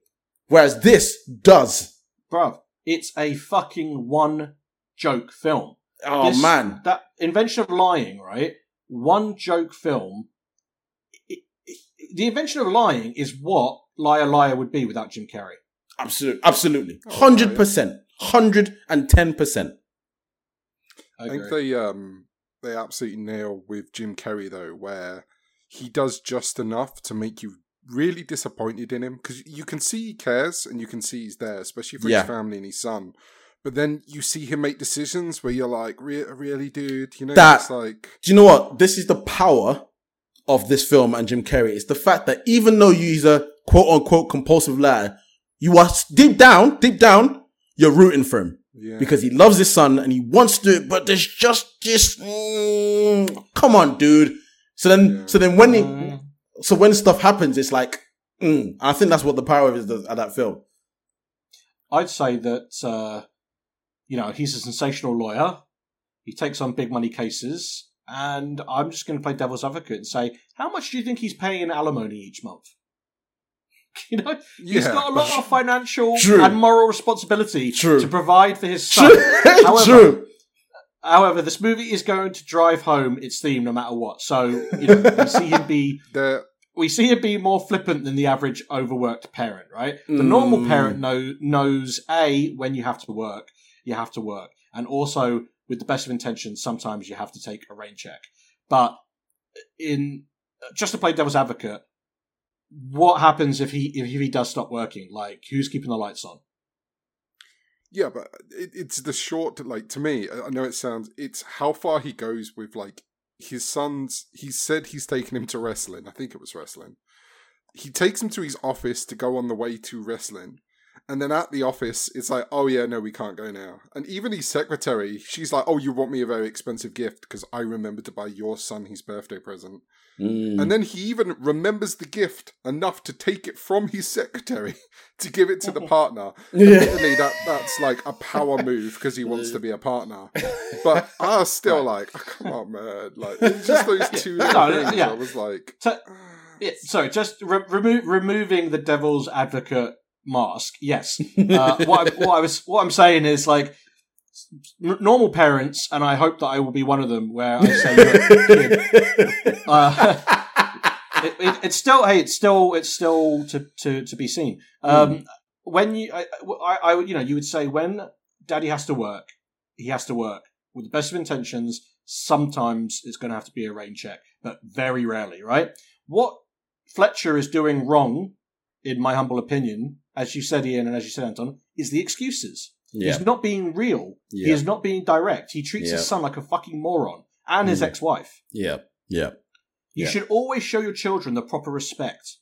Whereas this does. Bruv, it's a fucking one joke film. Oh This- man. that invention of lying, right? One joke film. It- it- the invention of lying is what Liar Liar would be without Jim Carrey. Absolutely. Absolutely. Oh, 100%. 110%. I think they um they absolutely nail with Jim Carrey though, where he does just enough to make you really disappointed in him because you can see he cares and you can see he's there, especially for Yeah. his family and his son. But then you see him make decisions where you're like, Re- really, dude, you know, That- it's like Do you know what? This is the power of this film and Jim Carrey. It's the fact that even though he's a quote unquote compulsive liar, you are deep down, deep down, you're rooting for him. Yeah. Because he loves his son and he wants to but there's just this, mm, come on, dude. So then, so then when he, so when stuff happens, it's like, mm, I think that's what the power is of that film. I'd say that uh, you know he's a sensational lawyer. He takes on big money cases, and I'm just going to play devil's advocate and say, how much do you think he's paying in alimony each month? You know, he's Yeah. got a lot of financial True. and moral responsibility True. to provide for his son. True. However. However, this movie is going to drive home its theme no matter what. So you know, we see him be the we see him be more flippant than the average overworked parent, right? The normal Mm. parent know, knows a when you have to work, you have to work, and also with the best of intentions, sometimes you have to take a rain check. But in just to play devil's advocate, what happens if he if he does stop working? Like, who's keeping the lights on? Yeah, but it, it's the short, like, to me, I know it sounds, it's how far he goes with, like, his son's, he said he's taken him to wrestling. I think it was wrestling. He takes him to his office to go on the way to wrestling. And then at the office, it's like, oh yeah, no, we can't go now. And even his secretary, she's like, oh, you want me a very expensive gift because I remembered to buy your son his birthday present. Mm. And then he even remembers the gift enough to take it from his secretary to give it to the partner. Yeah. Admittedly, that that's like a power move because he wants to be a partner. But I was still like, oh, come on, man! Like just those two No, things. yeah. I was like, So, yeah, sorry, just re- remo- removing the devil's advocate mask. Yes, uh, what, I, what I was what I'm saying is like n- normal parents, and I hope that I will be one of them. Where I say, kid, uh, it, it, it's still hey, it's still it's still to to to be seen. Um, when you, I, I, I, you know, you would say when daddy has to work, he has to work with the best of intentions. Sometimes it's going to have to be a rain check, but very rarely, right? What Fletcher is doing wrong, in my humble opinion, as you said, Ian, and as you said, Anton, is the excuses. Yeah. He's not being real. He is not being direct. He treats Yeah. his son like a fucking moron and his Mm. ex-wife. Yeah. Yeah. You Yeah. should always show your children the proper respect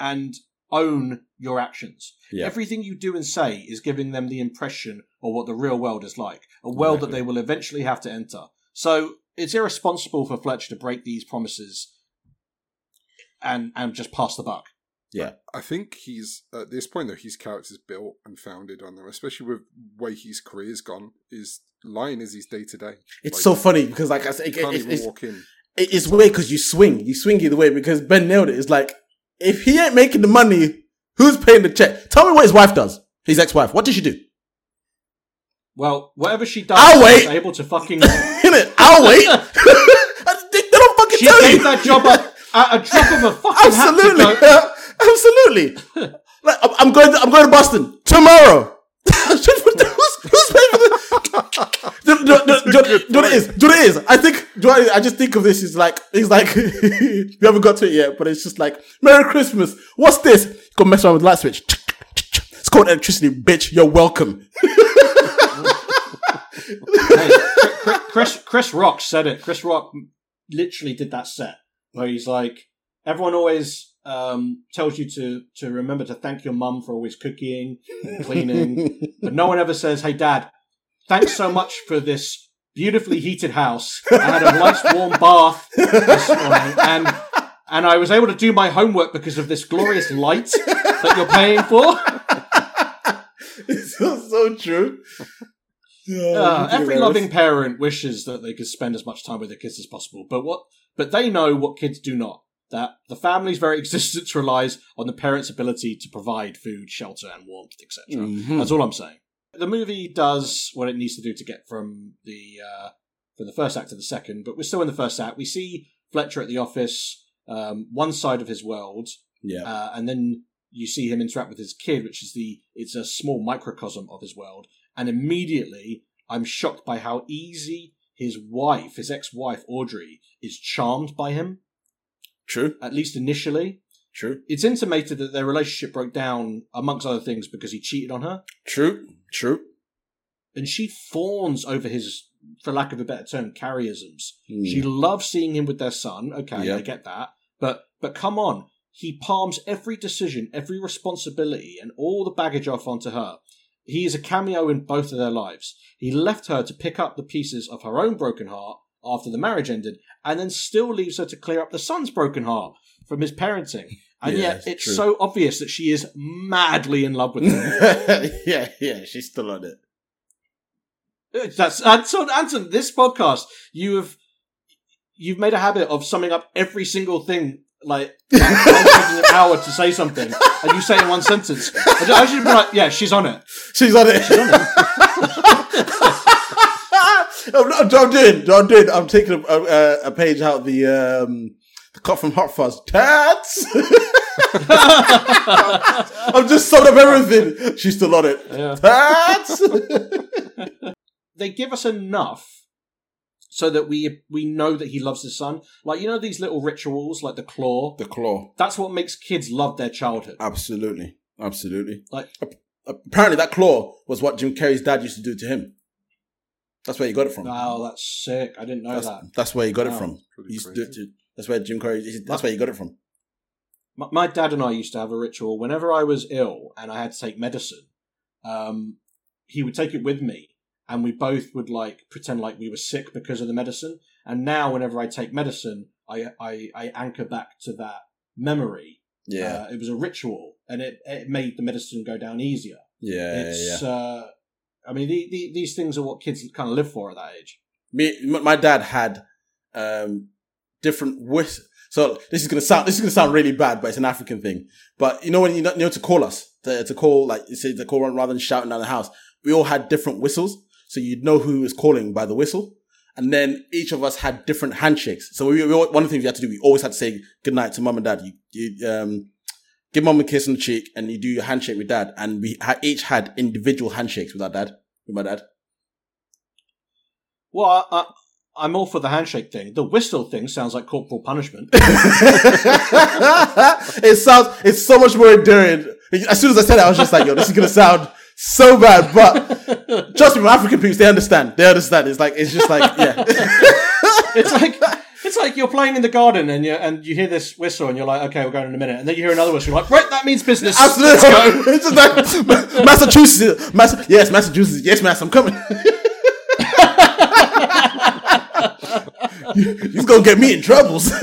and own your actions. Yeah. Everything you do and say is giving them the impression of what the real world is like, a world that they will eventually have to enter. So it's irresponsible for Fletcher to break these promises and and just pass the buck. Yeah. I think he's at this point though his character's built and founded on them, especially with way his career's gone. Is lying is his day to day. It's so funny because, like I said, you it, can't it, it's, walk in. it- it's weird because you swing, you swing either way because Ben nailed it. It's like if he ain't making the money, who's paying the check? Tell me what his wife does. His ex-wife. What did she do? Well, whatever she does, I'll wait. able to fucking. I'll wait. they, they don't fucking she tell gave you. that job up at a drop of a fucking Absolutely, hat to go. Absolutely. Like, I'm- I'm going. To, I'm going to Boston tomorrow. who's, who's paying for this? Do, do, do, do, do, do what it is? Do what it is? I think. Do what it is? I just think of this as like it's like we haven't got to it yet, but it's just like Merry Christmas. What's this? Go mess around with the light switch. It's called electricity, bitch. You're welcome. Hey, Chris, Chris Chris Rock said it. Chris Rock literally did that set where he's like, everyone always um, tells you to to remember to thank your mum for always cooking and cleaning, but no one ever says, "Hey, Dad, thanks so much for this beautifully heated house. I had a nice warm bath this morning, and and I was able to do my homework because of this glorious light that you're paying for." it's so, so true. Uh, every loving parent wishes that they could spend as much time with their kids as possible, but what? But they know what kids do not. That the family's very existence relies on the parent's ability to provide food, shelter, and warmth, etc. Mhm. That's all I'm saying. The movie does what it needs to do to get from the uh, from the first act to the second, but we're still in the first act. We see Fletcher at the office, um, one side of his world, Yeah. uh, and then you see him interact with his kid, which is the it's a small microcosm of his world. And immediately, I'm shocked by how easy his wife, his ex-wife Audrey, is charmed by him. True. At least initially, True. it's intimated that their relationship broke down, amongst other things, because he cheated on her, True. True. and she fawns over his, for lack of a better term, Carreyisms. Hmm. She loves seeing him with their son. Okay, Yeah. I get that. But but come on, he palms every decision, every responsibility, and all the baggage off onto her. He is a cameo in both of their lives. He left her to pick up the pieces of her own broken heart after the marriage ended, and then still leaves her to clear up the son's broken heart from his parenting. And Yeah, yet, it's true. so obvious that she is madly in love with him. yeah, yeah, she's still on it. Uh, that's uh, Anton. Anton, this podcast, you have you've made a habit of summing up every single thing. Like taking an hour to say something, and you say it in one sentence. I I should be like, "Yeah, she's on it." She's on it. I'm, not, I'm doing. I'm doing. I'm taking a, a, a page out the um, the cut from Hot Fuzz. Tats. I'm just summing up everything. She's still on it. Yeah. Tats. They give us enough so that we we know that he loves his son. Like you know these little rituals, like the claw. the claw. That's what makes kids love their childhood. Absolutely. Absolutely. Like Apparently, that claw was what Jim Carrey's dad used to do to him. That's where you got it from. oh, that's sick. I didn't know That's, that. that's where you got it from. Pretty used to it to- that's where Jim Carrey. That's where he got it from. My, my dad and I used to have a ritual whenever I was ill and I had to take medicine. Um, he would take it with me, and we both would like pretend like we were sick because of the medicine. And now, whenever I take medicine, I I, I anchor back to that memory. Yeah. Uh, it was a ritual, and it it made the medicine go down easier. yeah. it's yeah. uh, I mean, the, the, these things are what kids kind of live for at that age. me, my dad had um, different whis. So this is gonna sound this is gonna sound really bad, but it's an African thing. But you know when you know, to call us to, to call like you say to call rather than shouting down the house, we all had different whistles, so you'd know who was calling by the whistle. And then each of us had different handshakes. So we, we one of the things we had to do, we always had to say goodnight to mum and dad. You, you um, give mom a kiss on the cheek, and you do your handshake with dad. And we ha- each had individual handshakes with our dad, with my dad. Well, I, I, I'm all for the handshake thing. The whistle thing sounds like corporal punishment. it sounds, it's so much more endearing. As soon as I said it, I was just like, yo, this is gonna sound so bad, but trust me, my African people, they understand. They understand. It's like, it's just like, yeah. it's like it's like you're playing in the garden and you and you hear this whistle and you're like, okay, we're going in a minute, and then you hear another whistle, you're like, right, that means business. Absolutely. Let's go. It's like, Massachusetts, Mass- yes, Massachusetts, yes, Mass, I'm coming. you, you're gonna get me in troubles.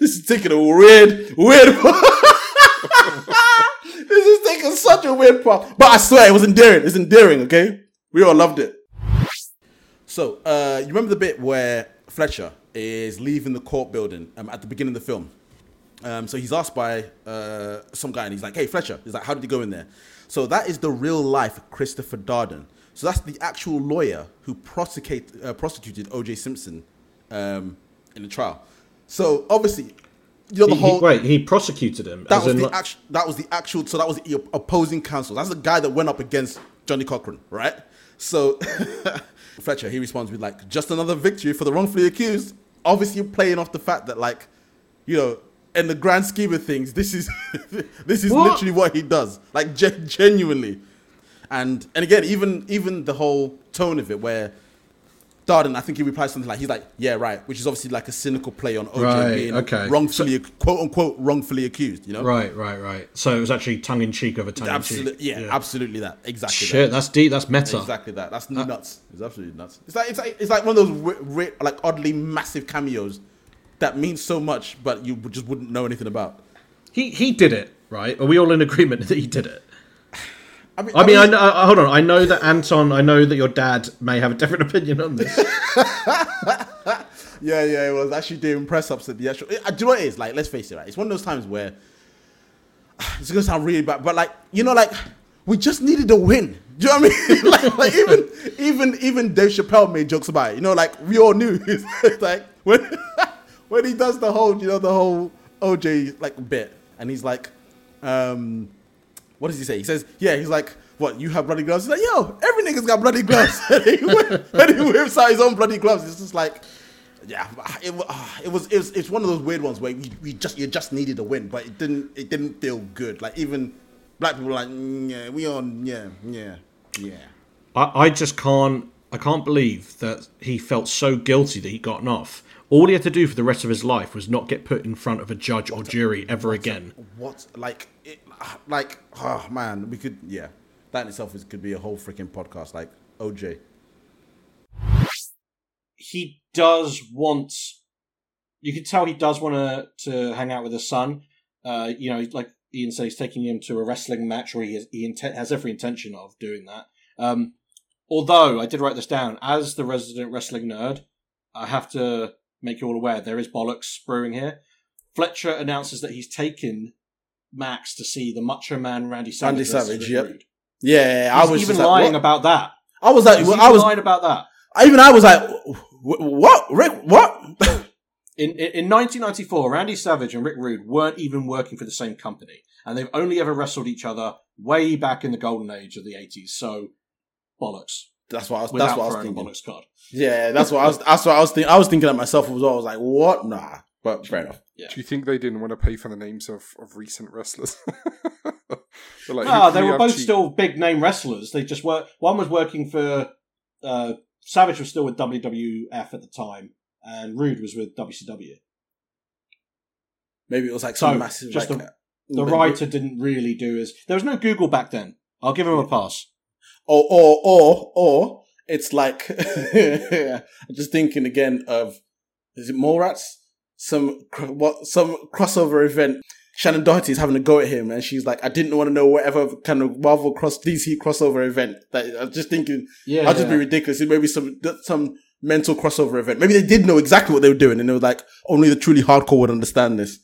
this is taking a weird, weird. this is taking such a weird part. But I swear it was endearing. It's endearing, okay? We all loved it. So, uh, you remember the bit where Fletcher is leaving the court building um, at the beginning of the film? Um, so he's asked by uh, some guy, and he's like, "Hey, Fletcher," he's like, "How did you go in there?" So that is the real life Christopher Darden. So that's the actual lawyer who prosecute, uh, prosecuted O.J. Simpson um, in the trial. So obviously, you know the He- he- whole wait, he prosecuted him. that as was the like- actual. That was the actual. So that was the opposing counsel. That's the guy that went up against Johnnie Cochran, right? So Fletcher he responds with like, "Just another victory for the wrongfully accused." Obviously, playing off the fact that like, you know, in the grand scheme of things, this is this is What? literally what he does, like gen- genuinely. And and again, even even the whole tone of it, where Darden, I think he replies something like, "He's like, yeah, right," which is obviously like a cynical play on OJ Right, being okay. wrongfully, quote unquote, wrongfully accused. You know, Right, right, right. So it was actually tongue in cheek over tongue in Absolutely, cheek. yeah, absolutely that. Exactly. Shit, that. that's deep. That's meta. Exactly that. That's nuts. It's absolutely nuts. It's like it's like it's like one of those like oddly massive cameos that means so much, but you just wouldn't know anything about. He he did it, right? Are we all in agreement that he did it? I mean, I mean, I know, I, hold on. I know that Anton. I know that your dad may have a different opinion on this. yeah, yeah, it was actually doing press ups at the actual. Uh, do you know what it is? Like, let's face it, right? It's one of those times where it's gonna sound really bad, but like, you know, like we just needed a win. Do you know what I mean? like, like even even even Dave Chappelle made jokes about it. You know, like we all knew. It's like when when he does the whole, you know, the whole OJ like bit, and he's like, um, what does he say? He says, yeah, he's like. What you have bloody gloves? He's like, yo, every nigga's got bloody gloves. and, he whip, and he whips out his own bloody gloves. It's just like, yeah, it, ah, it was it was it's one of those weird ones where we, we just you just needed a win, but it didn't it didn't feel good. Like even black people were like, "Mm, yeah, we on, yeah, yeah, yeah. I, I just can't. I can't believe that he felt so guilty that he gotten off. All he had to do for the rest of his life was not get put in front of a judge or jury ever again. What like it, like oh man, we could yeah. That in itself is, could be a whole freaking podcast. Like OJ, he does want. You can tell he does want to to hang out with his son. Uh, you know, like Ian said, he's taking him to a wrestling match, or he has, he inten- has every intention of doing that. Um, although I did write this down as the resident wrestling nerd, I have to make you all aware there is bollocks brewing here. Fletcher announces that he's taken Max to see the Macho Man Randy Savage. Randy Savage, yep. Rude. Yeah, I was even like, lying what? about that. I was like, I was lying about that. Even I was like, what, Rick? What? In, in in 1994, Randy Savage and Rick Rude weren't even working for the same company, and they've only ever wrestled each other way back in the golden age of the 80s. So, bollocks. That's what I was. Without That's what I was thinking. bollocks card. Yeah, that's what I was. That's what I was thinking. I was thinking at myself as well. I was like, what? Nah, but fair enough. Yeah. Do you think they didn't want to pay for the names of, of recent wrestlers? They're like, no, they were both cheap? still big name wrestlers. They just were. One was working for. Uh, Savage was still with WWF at the time, and Rude was with WCW. Maybe it was like So, massive. just like, the- uh, The writer didn't really do his. There was no Google back then. I'll give him a pass. or or or or it's like I'm just thinking again of is it Mallrats? Some what some crossover event. Shannen Doherty is having a go at him, and she's like, "I didn't want to know whatever kind of Marvel cross DC crossover event." That I'm just thinking, Yeah, I'll just be ridiculous. It may be some some mental crossover event. Maybe they did know exactly what they were doing, and they were like, "Only the truly hardcore would understand this."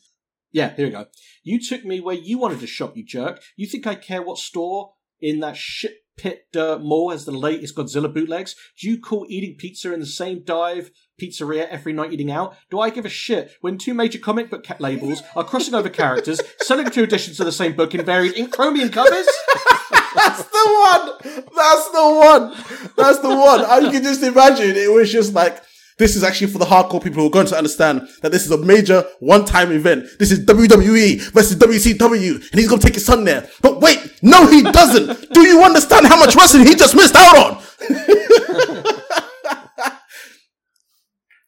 Yeah, here we go. You took me where you wanted to shop, you jerk. You think I care what store in that shit Pit Dirt uh, Mall has the latest Godzilla bootlegs? Do you call eating pizza in the same dive pizzeria every night eating out? Do I give a shit when two major comic book ca- labels are crossing over characters, selling two editions of the same book in varied ink chromium covers? That's the one. That's the one. That's the one. I can just imagine it was just like this is actually for the hardcore people who are going to understand that this is a major one-time event. This is WWE versus WCW, and he's going to take his son there. But wait, no, he doesn't. Do you understand how much wrestling he just missed out on?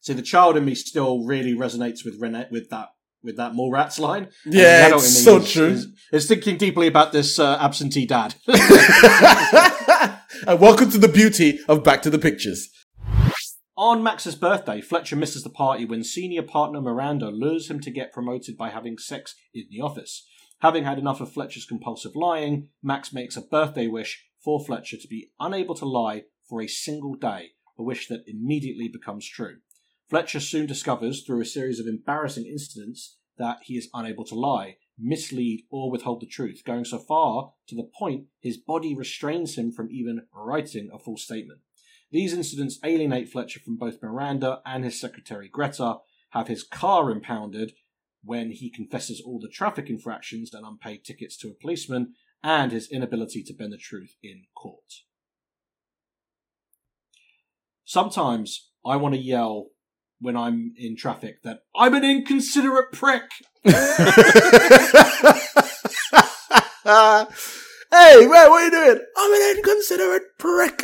See, the child in me still really resonates with Rene- with that with that Mallrats line. And Yeah, it's so is- true. Is, is thinking deeply about this uh, absentee dad. and welcome to the beauty of Back to the Pictures. On Max's birthday, Fletcher misses the party when senior partner Miranda lures him to get promoted by having sex in the office. Having had enough of Fletcher's compulsive lying, Max makes a birthday wish for Fletcher to be unable to lie for a single day, a wish that immediately becomes true. Fletcher soon discovers, through a series of embarrassing incidents, that he is unable to lie, mislead, or withhold the truth, going so far to the point his body restrains him from even writing a full statement. These incidents alienate Fletcher from both Miranda and his secretary Greta, have his car impounded when he confesses all the traffic infractions and unpaid tickets to a policeman, and his inability to bend the truth in court. Sometimes I want to yell when I'm in traffic that I'm an inconsiderate prick. hey, man, what are you doing? I'm an inconsiderate prick.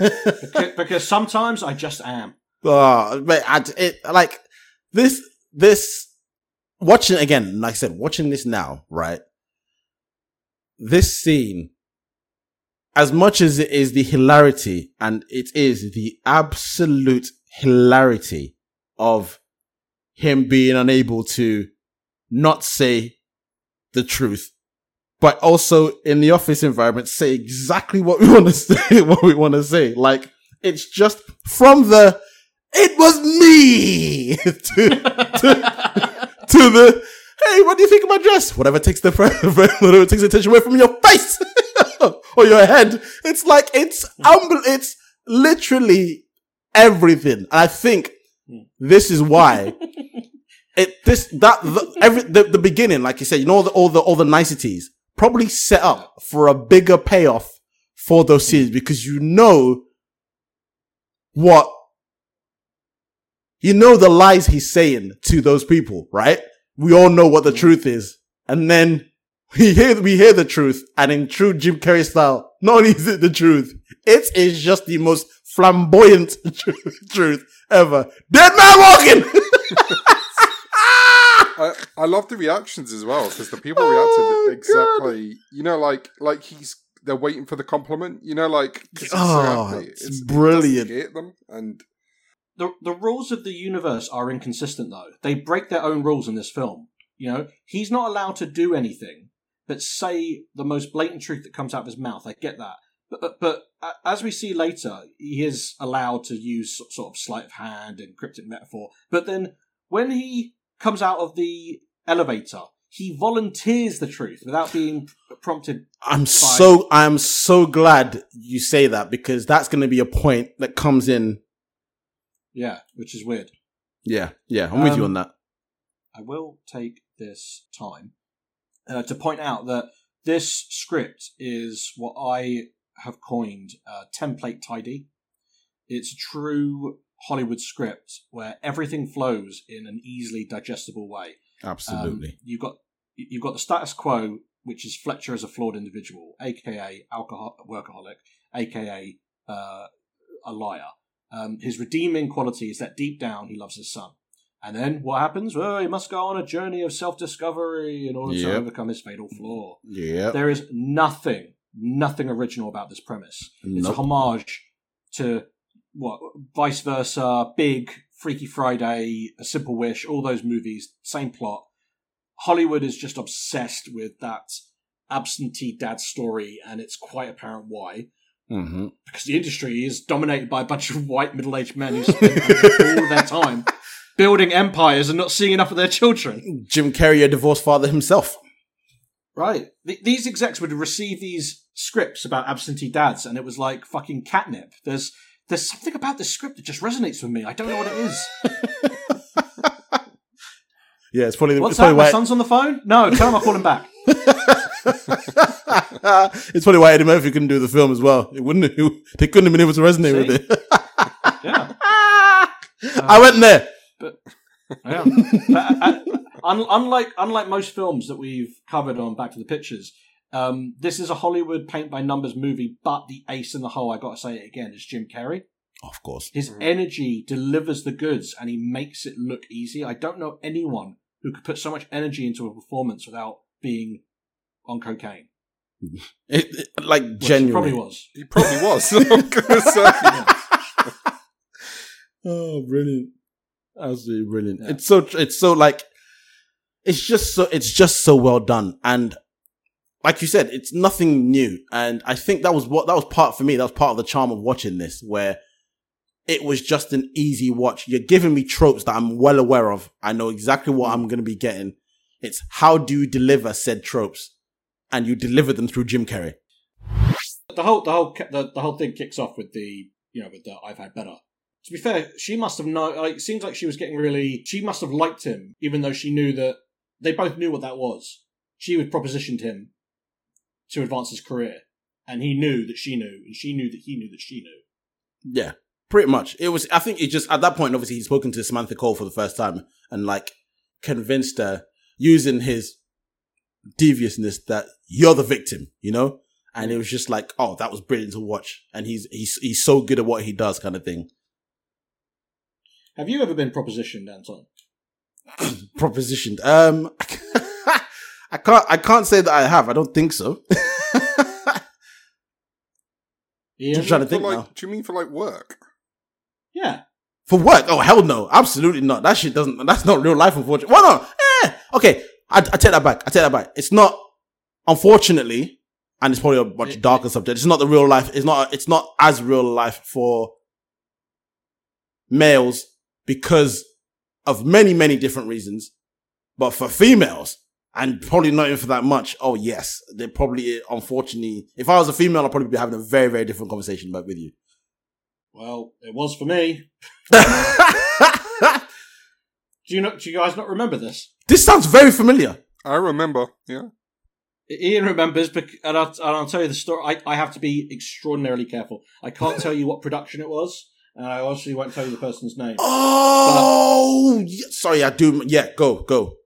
because, because sometimes I just am. Oh, but I, it, like this, this, watching again, like I said, watching this now, right? This scene, as much as it is the hilarity and it is the absolute hilarity of him being unable to not say the truth, but also in the office environment, say exactly what we want to say, what we want to say. Like, it's just from the, it was me to, to, to the, hey, what do you think of my dress? Whatever takes the, whatever takes the attention away from your face or your head. It's like, it's, unbel- it's literally everything. And I think this is why it, this, that, the, every, the, the beginning, like you said, you know, all the, all the, all the niceties probably set up for a bigger payoff for those hmm. scenes because you know what you know the lies he's saying to those people, right? We all know what the hmm. truth is. And then we hear, we hear the truth. And in true Jim Carrey style, not only is it the truth, it is just the most flamboyant truth ever. Dead man walking! I, I love the reactions as well because the people Oh, reacted exactly. You know, like like he's they're waiting for the compliment. You know, like he's so Oh, happy. it's brilliant. get them and the the rules of the universe are inconsistent though. They break their own rules in this film. You know, he's not allowed to do anything but say the most blatant truth that comes out of his mouth. I get that. But, but, but as we see later, he is allowed to use sort of sleight of hand and cryptic metaphor. But then when he comes out of the elevator, he volunteers the truth without being prompted. I'm by- so, I'm so glad you say that because that's going to be a point that comes in. Yeah, which is weird. Yeah. Yeah. I'm with you Um, on that. I will take this time uh, to point out that this script is what I have coined uh, template tidy. It's a true Hollywood script where everything flows in an easily digestible way. Absolutely. Um, you've got you've got the status quo, which is Fletcher as a flawed individual, aka alcohol workaholic, aka uh, a liar. Um, his redeeming quality is that deep down he loves his son. And then what happens? Well, he must go on a journey of self discovery in order to overcome his fatal flaw. yeah. There is nothing, nothing original about this premise. It's a homage to what, vice versa, Big, Freaky Friday, A Simple Wish, all those movies, same plot. Hollywood is just obsessed with that absentee dad story, and it's quite apparent why. Mm-hmm. Because the industry is dominated by a bunch of white middle aged men who spend all of their time building empires and not seeing enough of their children. Jim Carrey, a divorced father himself. Right. Th- these execs would receive these scripts about absentee dads, and it was like fucking catnip. There's there's something about this script that just resonates with me. I don't know what it is. Yeah, it's probably What's it's that? probably My son's on the phone? No, tell him I'll call him back. it's probably why Eddie Murphy couldn't do the film as well. It wouldn't. It, they couldn't have been able to resonate See? with it. Yeah. I went there. Yeah. But, uh, un- unlike unlike most films that we've covered on Back to the Pictures, um, this is a Hollywood paint by numbers movie. But the ace in the hole, I got to say it again, is Jim Carrey. Of course. His energy delivers the goods, and he makes it look easy. I don't know anyone who could put so much energy into a performance without being on cocaine. It, it- like Which he genuinely. probably was. He probably was. I'm gonna. Oh, brilliant! Absolutely brilliant. It's so. It's so like. It's just so. It's just so well done, and like you said, it's nothing new. And I think that was what that was part for me. That was part of the charm of watching this, where it was just an easy watch. You're giving me tropes that I'm well aware of. I know exactly what I'm going to be getting. It's how do you deliver said tropes, and you deliver them through Jim Carrey. The whole the whole the, the whole thing kicks off with the you know with the I've had better. To be fair, she must have known. Like, it seems like she was getting really. She must have liked him, even though she knew that they both knew what that was. She had propositioned him to advance his career, and he knew that she knew, and she knew that he knew that she knew. Yeah, pretty much. It was. I think it just at that point. Obviously, he'd spoken to Samantha Cole for the first time and like convinced her using his deviousness that you're the victim. You know, and it was just like, oh, that was brilliant to watch. And he's he's he's so good at what he does, kind of thing. Have you ever been propositioned, Anton? Propositioned. Um, I can't. I can't say that I have. I don't think so. Ian? Just trying to think like, now. do you mean for like work? Yeah. For work? Oh hell no, absolutely not. That shit doesn't. That's not real life, unfortunately. Well, no, eh. Okay, I, I take that back. I take that back. It's not, unfortunately, and it's probably a much darker subject. It's not the real life. It's not. It's not as real life for males because of many, many different reasons. But for females, and probably not even for that much. Oh yes, they probably. Unfortunately, if I was a female, I'd probably be having a very, very different conversation back with you. Well, it was for me. do you know? Do you guys not remember this? This sounds very familiar. I remember. Yeah. Ian remembers, bec- and I'll, and I'll tell you the story. I, I have to be extraordinarily careful. I can't tell you what production it was, and I obviously won't tell you the person's name. Oh, yeah, sorry, I do. Yeah, go, go.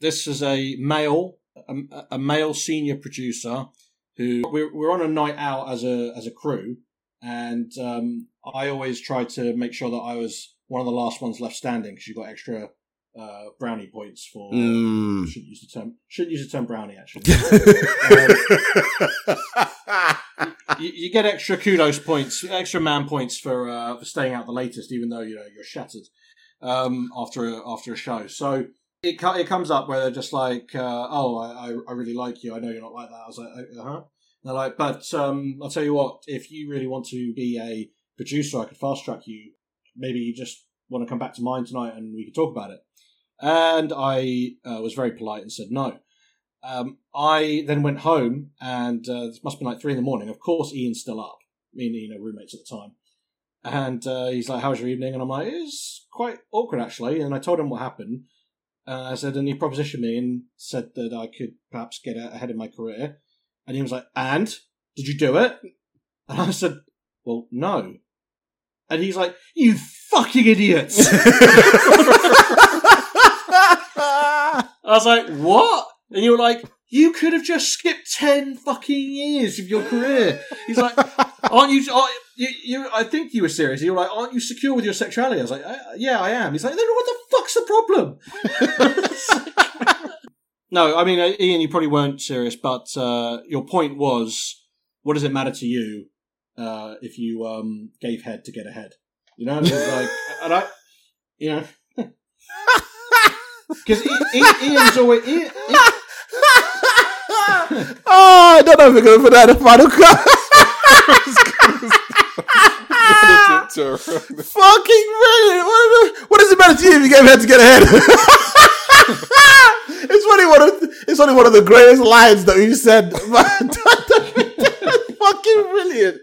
Th- This is a male, a, a male senior producer who we're, we're on a night out as a as a crew, and um, I always tried to make sure that I was one of the last ones left standing because you got extra uh, brownie points for. Mm. Shouldn't use the term. Shouldn't use the term brownie actually. you, you get extra kudos points, extra man points for uh, for staying out the latest, even though you know you're shattered um, after a, after a show. So it it comes up where they're just like, uh, "Oh, I, I really like you. I know you're not like that." I was like, "Uh huh." They're like, "But um, I'll tell you what. If you really want to be a producer, I could fast track you. Maybe you just want to come back to mine tonight, and we could talk about it." And I uh, was very polite and said no. Um, I then went home, and uh, this must have been like three in the morning. Of course, Ian's still up. Me and Ian are roommates at the time. And uh, he's like, "How was your evening?" And I'm like, "It's quite awkward actually." And I told him what happened. Uh, I said, and he propositioned me and said that I could perhaps get ahead in my career. And he was like, "And did you do it?" And I said, "Well, no." And he's like, "You fucking idiots!" I was like, "What?" And you were like, "You could have just skipped ten fucking years of your career." He's like, "Aren't you? Are, you, you? I think you were serious. You were like, "Aren't you secure with your sexuality?" I was like, uh, "Yeah, I am." He's like, "Then what the fuck's the problem?" no, I mean, uh, Ian, you probably weren't serious, but uh, your point was, what does it matter to you uh, if you um, gave head to get ahead? You know, and it was like, and I, you know. Because Ian's always Ian, oh, I don't know if we're going to put that in the final cut. Fucking brilliant. What, what does it matter to you if you gave head to get ahead? it's funny. One of, it's it's only one of the greatest lines that we've said. fucking brilliant.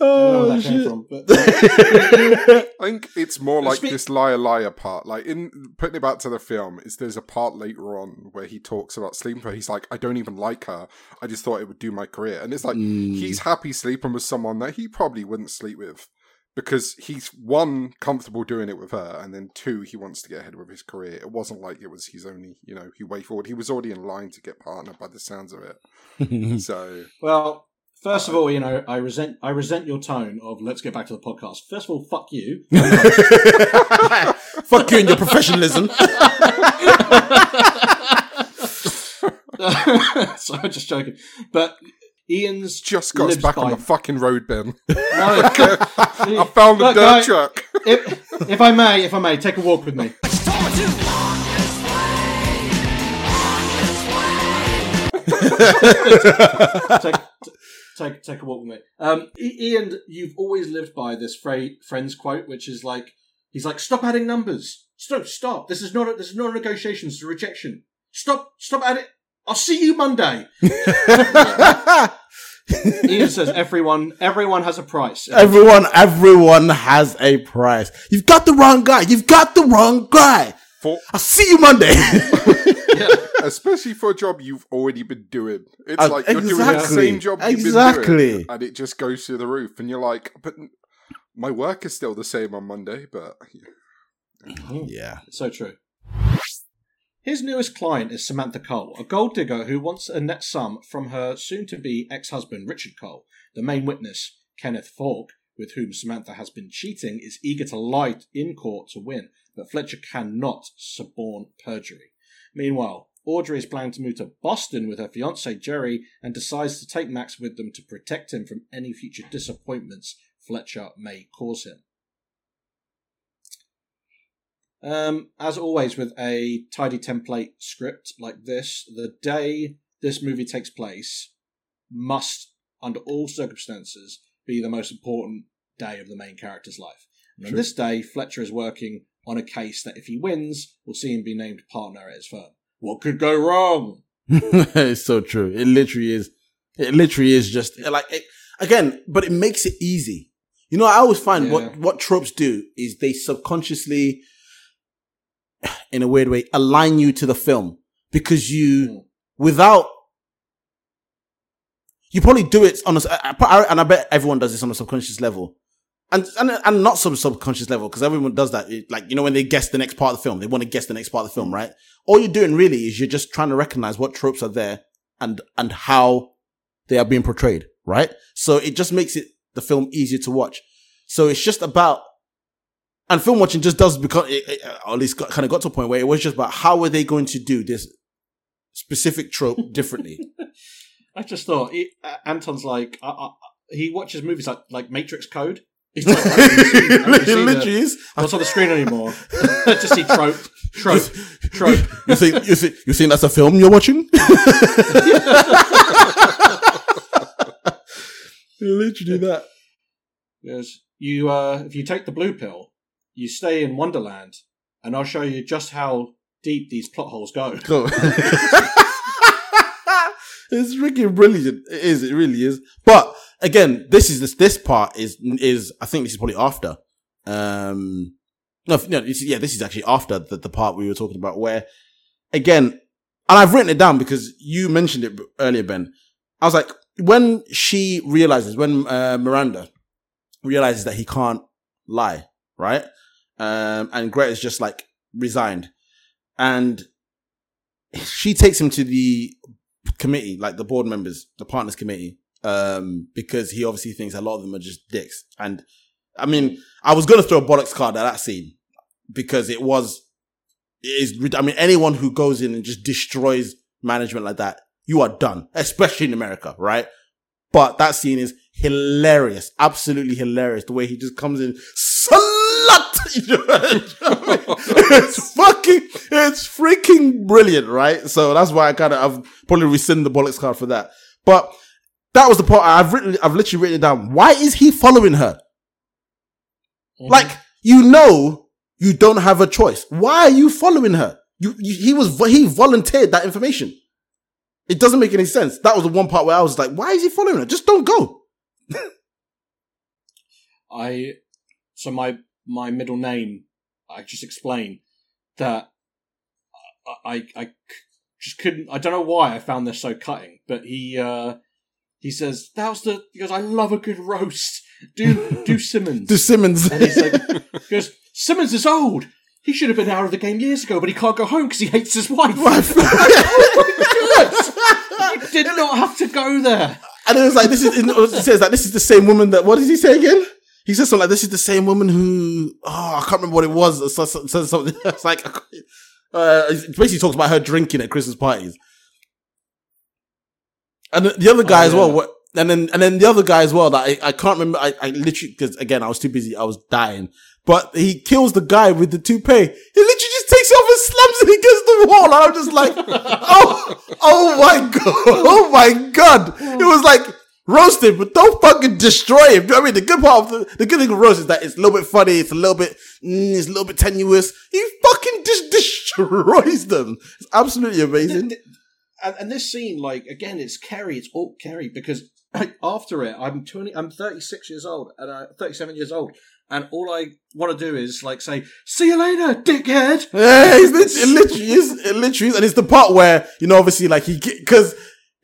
I don't know Oh, where that oh, came shit. I think it's more like Speak- this liar liar part. Like in putting it back to the film, is there's a part later on where he talks about sleeping with her. He's like, I don't even like her. I just thought it would do my career. And it's like Mm. he's happy sleeping with someone that he probably wouldn't sleep with. Because he's one comfortable doing it with her, and then two, he wants to get ahead with his career. It wasn't like it was his only, you know, he way forward. He was already in line to get partner by the sounds of it. So well, first of all, you know, I resent I resent your tone of let's get back to the podcast. First of all, fuck you. Fuck you and your professionalism. so I'm just joking. But Ian's just got us back by- on the fucking road, Ben. No, I found the Look, dirt I- truck. if, if I may, if I may, take a walk with me. take, t- take, take a walk with me. Um, Ian, you've always lived by this friend's quote, which is like, he's like, stop adding numbers. Stop, stop. This is not a, this is not a negotiation. It's a rejection. Stop, stop adding. I'll see you Monday. Ian says everyone, everyone has a price. everyone, everyone has a price. You've got the wrong guy. You've got the wrong guy. For, I'll see you Monday. especially for a job you've already been doing. It's Uh, like you're doing the same job you've been Exactly. doing, and it just goes through the roof. And you're like, but my work is still the same on Monday. But yeah. So true. His newest client is Samantha Cole, a gold digger who wants a net sum from her soon to be ex husband, Richard Cole. The main witness, Kenneth Falk, with whom Samantha has been cheating, is eager to lie in court to win, but Fletcher cannot suborn perjury. Meanwhile, Audrey is planning to move to Boston with her fiance Jerry and decides to take Max with them to protect him from any future disappointments Fletcher may cause him. Um, as always, with a tidy template script like this, the day this movie takes place must, under all circumstances, be the most important day of the main character's life. And on this day, Fletcher is working on a case that, if he wins, we'll see him be named partner at his firm. What could go wrong? it's so true. It literally is. It literally is just like it, again, but it makes it easy. You know, I always find Yeah. what what tropes do is they subconsciously, in a weird way, align you to the film because you, hmm. without, you probably do it on a, and I bet everyone does this on a subconscious level. And, and, and not some subconscious level, because everyone does that. It- like, you know, when they guess the next part of the film, they want to guess the next part of the film, right? All you're doing really is you're just trying to recognize what tropes are there and, and how they are being portrayed, right? So it just makes it, the film easier to watch. So it's just about, and film watching just does become, it, it, at least got, kind of got to a point where it was just about how are they going to do this specific trope differently? I just thought uh, Anton's like uh, uh, he watches movies like like Matrix Code. He's like, I don't really see- I don't really see It the- literally is. What's on the screen anymore? just see trope, trope, trope. You think, you think, you think that's a film you're watching? literally that. Yes, you. Uh, if you take the blue pill, you stay in Wonderland, and I'll show you just how deep these plot holes go. Cool. it's freaking brilliant. It is. It really is. But again, this is this. This part is is. I think this is probably after. Um. No, no. Yeah, this is actually after the, the part we were talking about where, again, and I've written it down because you mentioned it earlier, Ben. I was like, when she realizes, when uh, Miranda realizes that he can't lie, right? Um, and Greta's just like resigned, and she takes him to the committee, like the board members, the partners committee, um, because he obviously thinks a lot of them are just dicks. And I mean, I was gonna throw a bollocks card at that scene because it was, it is. I mean, anyone who goes in and just destroys management like that, you are done, especially in America, right? But that scene is hilarious, absolutely hilarious. The way he just comes in, slut. You know I mean? it's fucking, it's freaking brilliant, right? So that's why I kind of, I've probably rescind the bollocks card for that. But that was the part I've written, I've literally written it down. Why is he following her? Like, you know, you don't have a choice. Why are you following her? You, you he was, he volunteered that information. It doesn't make any sense. That was the one part where I was like, why is he following her? Just don't go. I so my my middle name. I just explained that I I just couldn't. I don't know why I found this so cutting, but he uh he says that was the he goes. I love a good roast. Do do Simmons. Do Simmons. And he's like, he goes Simmons is old. He should have been out of the game years ago, but he can't go home because he hates his wife. oh! You did not have to go there. And it was like, this is, it says that this is the same woman that, what did he say again? He says something like, this is the same woman who, oh, I can't remember what it was. Says, something, it's like, uh, it basically talks about her drinking at Christmas parties. And the- the other guy Oh, as well, what, and then, and then the other guy as well that I, I can't remember, I, I literally, cause again, I was too busy, I was dying. But he kills the guy with the toupee. He literally just takes it off and slams it against the wall. And I'm just like, oh, oh my god, oh my god. It was like, roast him, but don't fucking destroy him. Do you know what I mean? The good part of the, the good thing of roast is that it's a little bit funny, it's a little bit, mm, it's a little bit tenuous. He fucking just destroys them. It's absolutely amazing. And, and this scene, like again, it's Carrey. It's all Carrey because like, after it, I'm twenty. I'm thirty six years old and I'm thirty seven years old, and all I want to do is like say, "See you later, dickhead." Yeah, it's literally, it literally is, it literally is. And it's the part where, you know, obviously, like, he, cause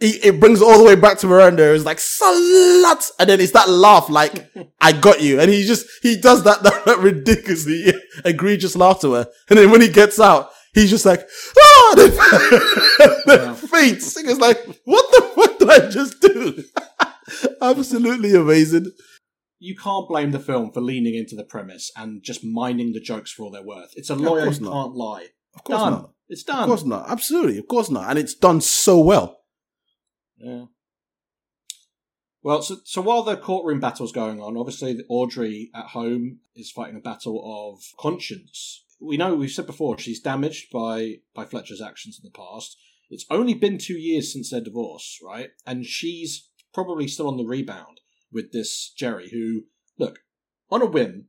he, it brings it all the way back to Miranda. It's like, slut! And then it's that laugh, like, I got you. And he just, he does that, that, that ridiculously egregious laugh to her. And then when he gets out, he's just like, ah! And then, then faints. It's like, what the fuck did I just do? Absolutely amazing. You can't blame the film for leaning into the premise and just mining the jokes for all they're worth. It's a Yeah, lawyer course who not. can't lie. Of course done. not. It's done. Of course not. Absolutely. Of course not. And it's done so well. Yeah. Well, so, so while the courtroom battle's going on, obviously Audrey at home is fighting a battle of conscience. We know we've said before she's damaged by by Fletcher's actions in the past. It's only been two years since their divorce, right? And she's probably still on the rebound with this Jerry, who, look, on a whim,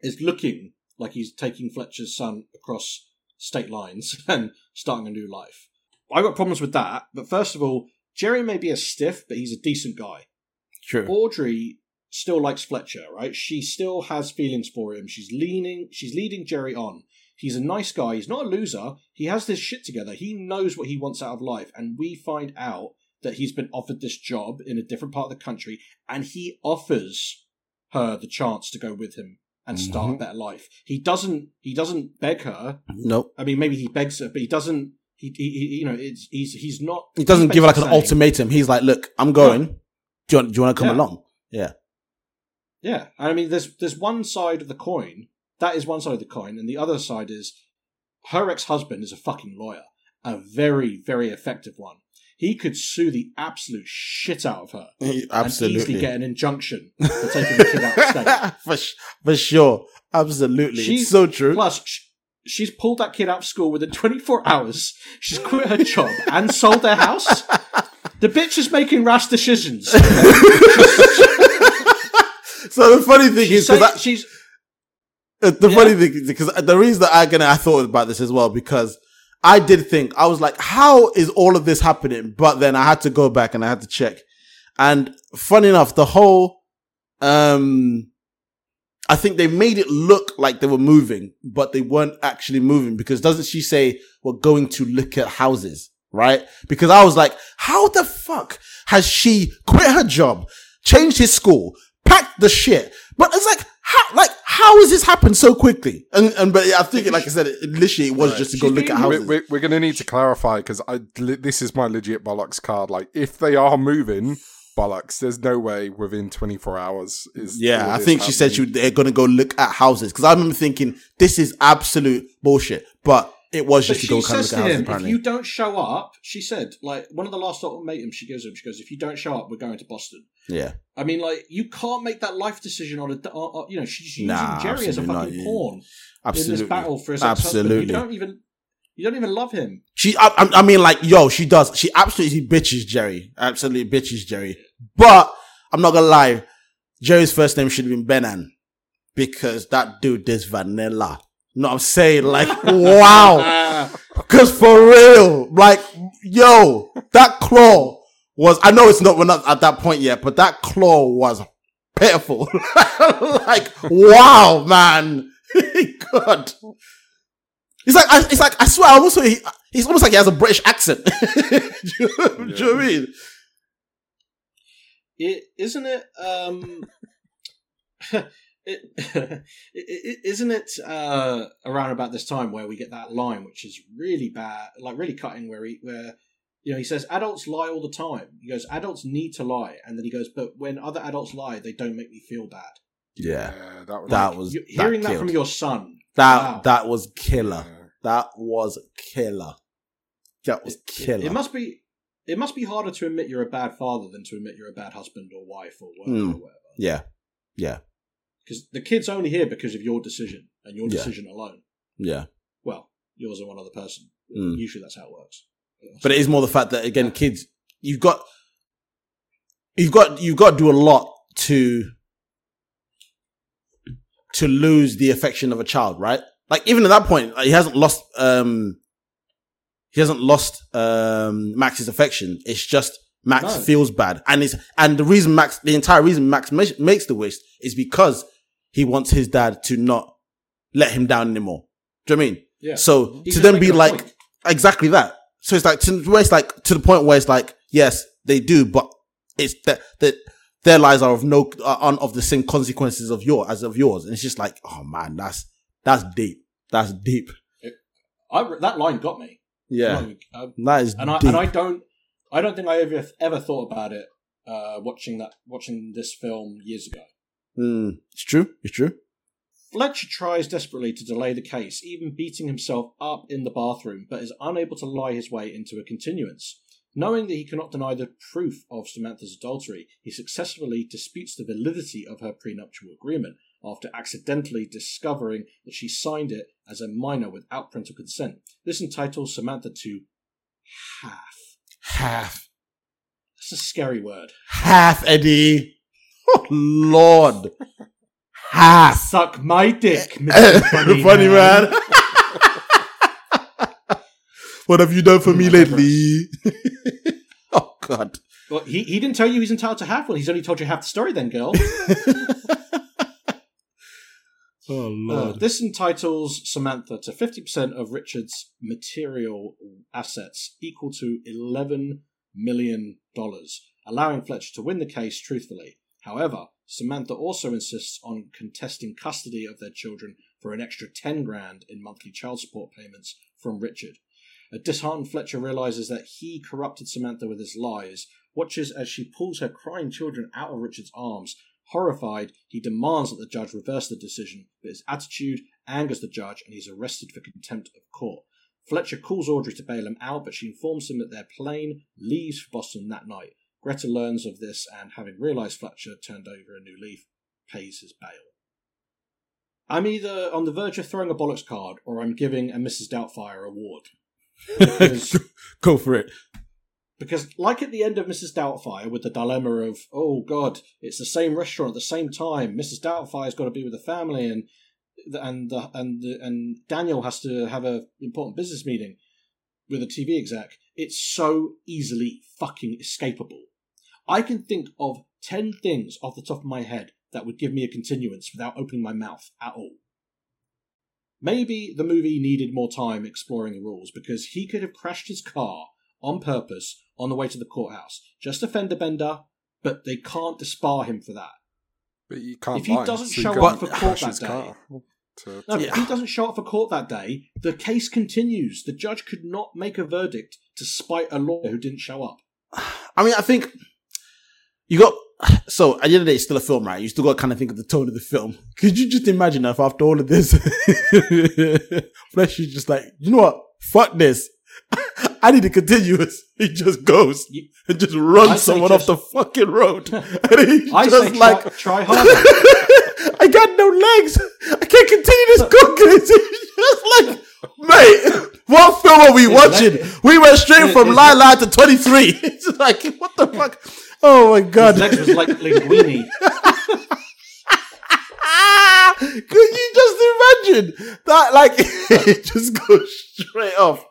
is looking like he's taking Fletcher's son across state lines and starting a new life. I've got problems with that, but first of all, Jerry may be a stiff, but he's a decent guy. True. Audrey still likes Fletcher, right? She still has feelings for him. She's leaning, she's leading Jerry on. He's a nice guy. He's not a loser. He has this shit together. He knows what he wants out of life. And we find out that he's been offered this job in a different part of the country and he offers her the chance to go with him and start a Mhm. better life. He doesn't, he doesn't beg her. Nope. I mean, maybe he begs her, but he doesn't, he, he, he you know, it's, he's, he's not. He doesn't give her like an ultimatum. He's like, look, I'm going. Do you want, do you want to come Yeah. along? Yeah. Yeah, I mean, there's there's one side of the coin. That is one side of the coin, and the other side is her ex husband is a fucking lawyer, a very very effective one. He could sue the absolute shit out of her He- and absolutely. easily get an injunction for taking the kid out of state. for, for sure. Absolutely. it's so true. Plus, sh- she's pulled that kid out of school within 24 hours. She's quit her job and sold their house. The bitch is making rash decisions. so the funny thing She's is, because saying- she's Uh, the funny thing because the reason that I gonna I thought about this as well because I did think I was like, how is all of this happening? But then I had to go back and I had to check. And funny enough, the whole um I think they made it look like they were moving, but they weren't actually moving because doesn't she say we're going to look at houses? Right? Because I was like, how the fuck has she quit her job, changed his school, packed the shit? But it's like, how, like, how has this happened so quickly? And, and, but I think, like I said, initially it was just to go look at houses. We're, we're going to need to clarify because I li- this is my legit bollocks card. Like, if they are moving bollocks, there's no way within 24 hours is. Yeah, I this think she said she, they're going to go look at houses because I remember thinking this is absolute bullshit, but it was But just to she go kind of says look at to him, if you don't show up, she said, like, one of the last ultimatums she gives him, she goes, if you don't show up, we're going to Boston. yeah, I mean, like, you can't make that life decision on a, on, you know, she's using Nah, Jerry as a fucking not, pawn in this battle for his absolutely. You don't even, you don't even love him. She, I, I- I mean, like, yo, she does. She absolutely bitches Jerry. Absolutely bitches Jerry. But I'm not gonna lie, Jerry's first name should have been Benan because that dude is vanilla. Know what I'm saying? Like, wow. Cause for real, like, yo, that claw was, I know it's not, we're not at that point yet, but that claw was pitiful. like, wow, man. God. It's like, I, it's like, I swear, I almost, he, it's almost like he has a British accent. do, you, do you know what I mean? It isn't it. Um, it, it, it isn't it uh, around about this time where we get that line, which is really bad, like really cutting, where he where you know he says adults lie all the time. He goes, adults need to lie, and then he goes, but when other adults lie, they don't make me feel bad. Yeah. Yeah, that was That was, You- that hearing that killed. from your son. That Wow. that was killer. Yeah. That was killer. That was killer. It must be. It must be harder to admit you're a bad father than to admit you're a bad husband or wife or whatever. Hmm. or whatever. yeah, yeah, Because the kid's only here because of your decision and your Yeah. decision alone. yeah. Well, yours and one other person. Mm. Usually that's how it works. But it is more the fact that again, kids, you've got, you've got, you've got to do a lot to, to lose the affection of a child, right? Like even at that point, he hasn't lost, um, he hasn't lost um Max's affection. It's just Max No. feels bad, and it's and the reason Max, the entire reason Max makes the wish is because he wants his dad to not let him down anymore. Do you know what I mean? Yeah. So He's to then be like point. exactly that. So it's like to where it's like to the point where it's like yes they do, but it's that that their lives are of no are aren't of the same consequences of your as of yours, and it's just like oh man, that's that's deep. That's deep. I, that line got me. Yeah, Like, I- that is and I and I don't I don't think I ever ever thought about it uh, watching that watching this film years ago. Mm, it's true. It's true. Fletcher tries desperately to delay the case, even beating himself up in the bathroom, but is unable to lie his way into a continuance. Knowing that he cannot deny the proof of Samantha's adultery, he successfully disputes the validity of her prenuptial agreement after accidentally discovering that she signed it as a minor without parental consent. This entitles Samantha to half. Half, That's a scary word. half, Eddie. Oh Lord, Ha! Suck my dick, Mr. Funny, Funny, man. what have you done for me lately? oh God. Well, he, he didn't tell you he's entitled to half one. He's only told you half the story then, girl. Oh Uh, this entitles Samantha to 50% of Richard's material assets equal to $11 million, allowing Fletcher to win the case truthfully. However, Samantha also insists on contesting custody of their children for an extra 10 grand in monthly child support payments from Richard. A disheartened Fletcher realizes that he corrupted Samantha with his lies, watches as she pulls her crying children out of Richard's arms. Horrified, he demands that the judge reverse the decision, but his attitude angers the judge and he's arrested for contempt of court. Fletcher calls Audrey to bail him out, but she informs him that their plane leaves for Boston that night. Greta learns of this and, having realised Fletcher turned over a new leaf, pays his bail. I'm either on the verge of throwing a bollocks card or I'm giving a Mrs. Doubtfire award. Because Go for it. because like at the end of Mrs. Doubtfire with the dilemma of oh god it's the same restaurant at the same time Mrs. Doubtfire's got to be with the family and and the, and the, and Daniel has to have an important business meeting with a TV exec it's so easily fucking escapable I can think of 10 things off the top of my head that would give me a continuance without opening my mouth at all Maybe the movie needed more time exploring the rules because he could have crashed his car on purpose on the way to the courthouse. Just a fender bender, but they can't disbar him for that. But you can't If he lie, doesn't so show up for court that day- car to- No, to- if he doesn't show up for court that day, the case continues. The judge could not make a verdict to spite a lawyer who didn't show up. I mean, I think you got. So at the end of the day, it's still a film, right? You still got to kind of think of the tone of the film. Could you just imagine if after all of this, Flesh is just like, you know what? Fuck this. I need a continuous. He just goes and just runs I someone just- off the fucking road. and he's I just say like, try, try harder. I got no legs. I can't continue this cooking. It's just like, mate, what film are we watching? we went straight from his- Lila to 23. It's like, what the fuck? Oh my god. His legs was like linguini. Could you just imagine that? Like, it just goes straight off.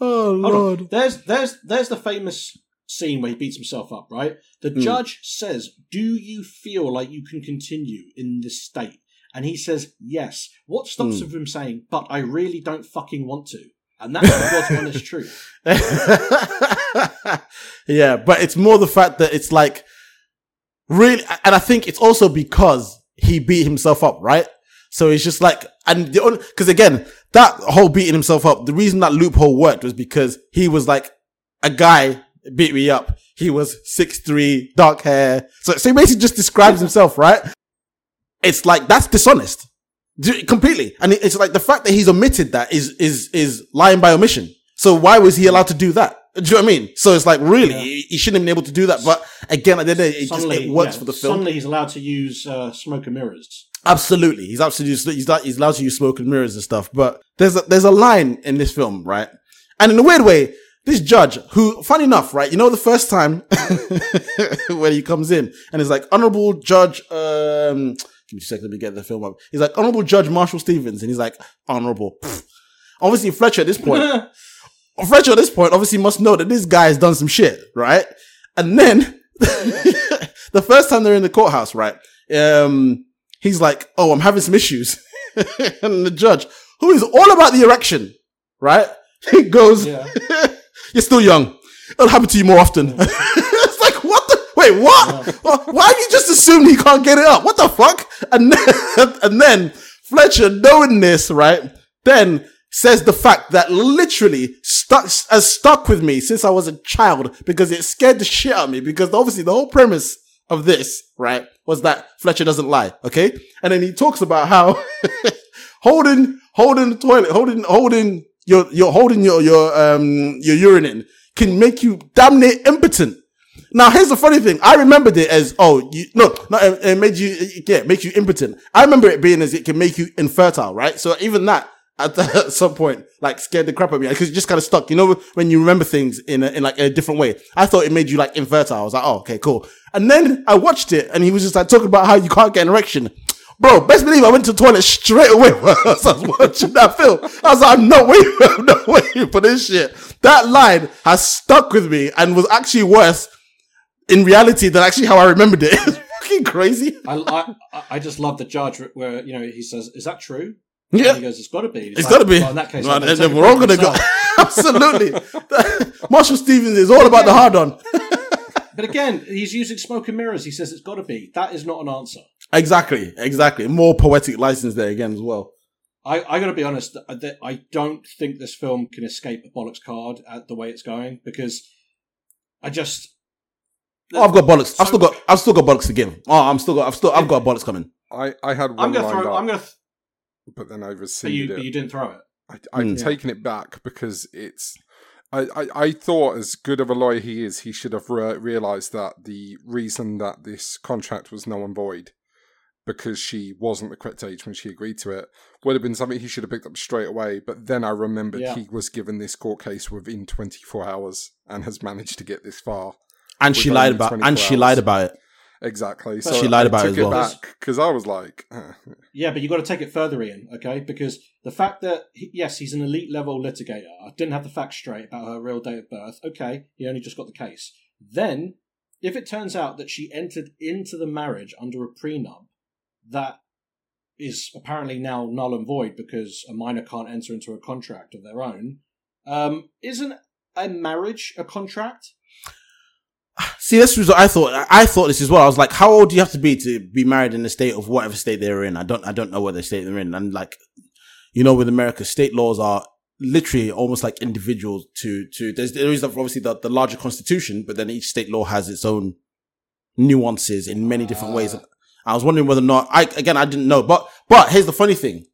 Oh Hold lord. on. There's there's there's the famous scene where he beats himself up, right? The Hmm. judge says, "Do you feel like you can continue in this state?" And he says, "Yes." What stops Hmm. him from saying, "But I really don't fucking want to"? And that's God's honest truth. yeah, but it's more the fact that it's like really, and I think it's also because he beat himself up, right? So it's just like, and the only, cause again, that whole beating himself up, the reason that loophole worked was because he was like, a guy beat me up. He was six three, dark hair. So, so he basically just describes himself, right? It's like, that's dishonest. Completely. And it's like the fact that he's omitted that is, is, is lying by omission. So why was he allowed to do that? Do you know what I mean? So it's like, really, he, he shouldn't have been able to do that. But again, at the end of the day, it just, it works yeah, for the film. Suddenly, he's allowed to use uh, smoke and mirrors. Absolutely. He's absolutely, he's, he's allowed to use smoke and mirrors and stuff. But there's a, there's a line in this film, right? And in a weird way, this judge, who, funny enough, right? You know, the first time when he comes in and he's like, Honorable Judge, um, give me a second, let me get the film up. He's like, Honorable Judge Marshall Stevens. And he's like, Honorable. Pfft. Obviously, Fletcher at this point, Fletcher at this point obviously must know that this guy has done some shit, right? And then the first time they're in the courthouse, right? Um, he's like, "Oh, I'm having some issues," and the judge, who is all about the erection, right? He goes, Yeah. "You're still young. It'll happen to you more often." it's like, what the? Wait, what? Why- Why have you just assumed he can't get it up? What the fuck? And then, and then Fletcher, knowing this, right, then says the fact that literally stuck has stuck with me since I was a child because it scared the shit out of me because obviously the whole premise of this, right, was that Fletcher doesn't lie, okay? And then he talks about how holding holding the toilet, holding holding your your holding your your um your urine in can make you damn near impotent. Now here's the funny thing. I remembered it as oh you no no it, it made you yeah make you impotent. I remember it being as it can make you infertile, right? So even that at, at some point like scared the crap out of me because you just kind of stuck. You know when you remember things in a, in like a different way. I thought it made you like infertile. I was like oh okay cool. And then I watched it and he was just like talking about how you can't get an erection. Bro, best believe I went to the toilet straight away while I was watching that film. I was like, I'm not waiting, I'm not waiting for this shit. That line has stuck with me and was actually worse in reality than actually how I remembered it. It's fucking crazy. I, I I just love the judge where you know he says, "Is that true?" Yeah. And he goes, "It's got to be." He's It's like, got to be. Well, in that case, Well, I'm then we're all going to go. Absolutely. Marshall Stevens is all about the hard on. But again, he's using smoke and mirrors. He says it's got to be. That is not an answer. Exactly. Exactly. More poetic license there again as well. I, I got to be honest. I don't think this film can escape a bollocks card at the way it's going because I just Oh, I've got bollocks. I've still got. I've still got bollocks to give. Oh, I'm still got. I've still. I've got bollocks coming. I, I had one I'm gonna lined throw. up, I'm gonna. Th- but then I've but received you, it. but you didn't throw it. I, I've Mm. taken it back because it's. I, I, I thought, as good of a lawyer he is, he should have re- realised that the reason that this contract was null and void, because she wasn't the correct age when she agreed to it, would have been something he should have picked up straight away. But then I remembered Yeah. he was given this court case within 24 hours and has managed to get this far. And she lied about. And 24 she hours. lied about it. Exactly. But- So She lied I about it took as well. back because I was like, eh. Yeah, but you got to take it further, Ian. Okay, because the fact that he, yes, he's an elite level litigator. I didn't have the facts straight about her real date of birth. Okay, he only just got the case. Then, if it turns out that she entered into the marriage under a prenup that is apparently now null and void because a minor can't enter into a contract of their own, um, isn't a marriage a contract? See, this was what I thought. I- thought this as well. I was like, how old do you have to be to be married in the state of whatever state they're in? I don't, I don't know what the state they're in. And like, you know, with America, state laws are literally almost like individuals to, to, there's, there is obviously the, the larger constitution, but then each state law has its own nuances in many different ways. I was wondering whether or not, I, again, I didn't know, but, but here's the funny thing.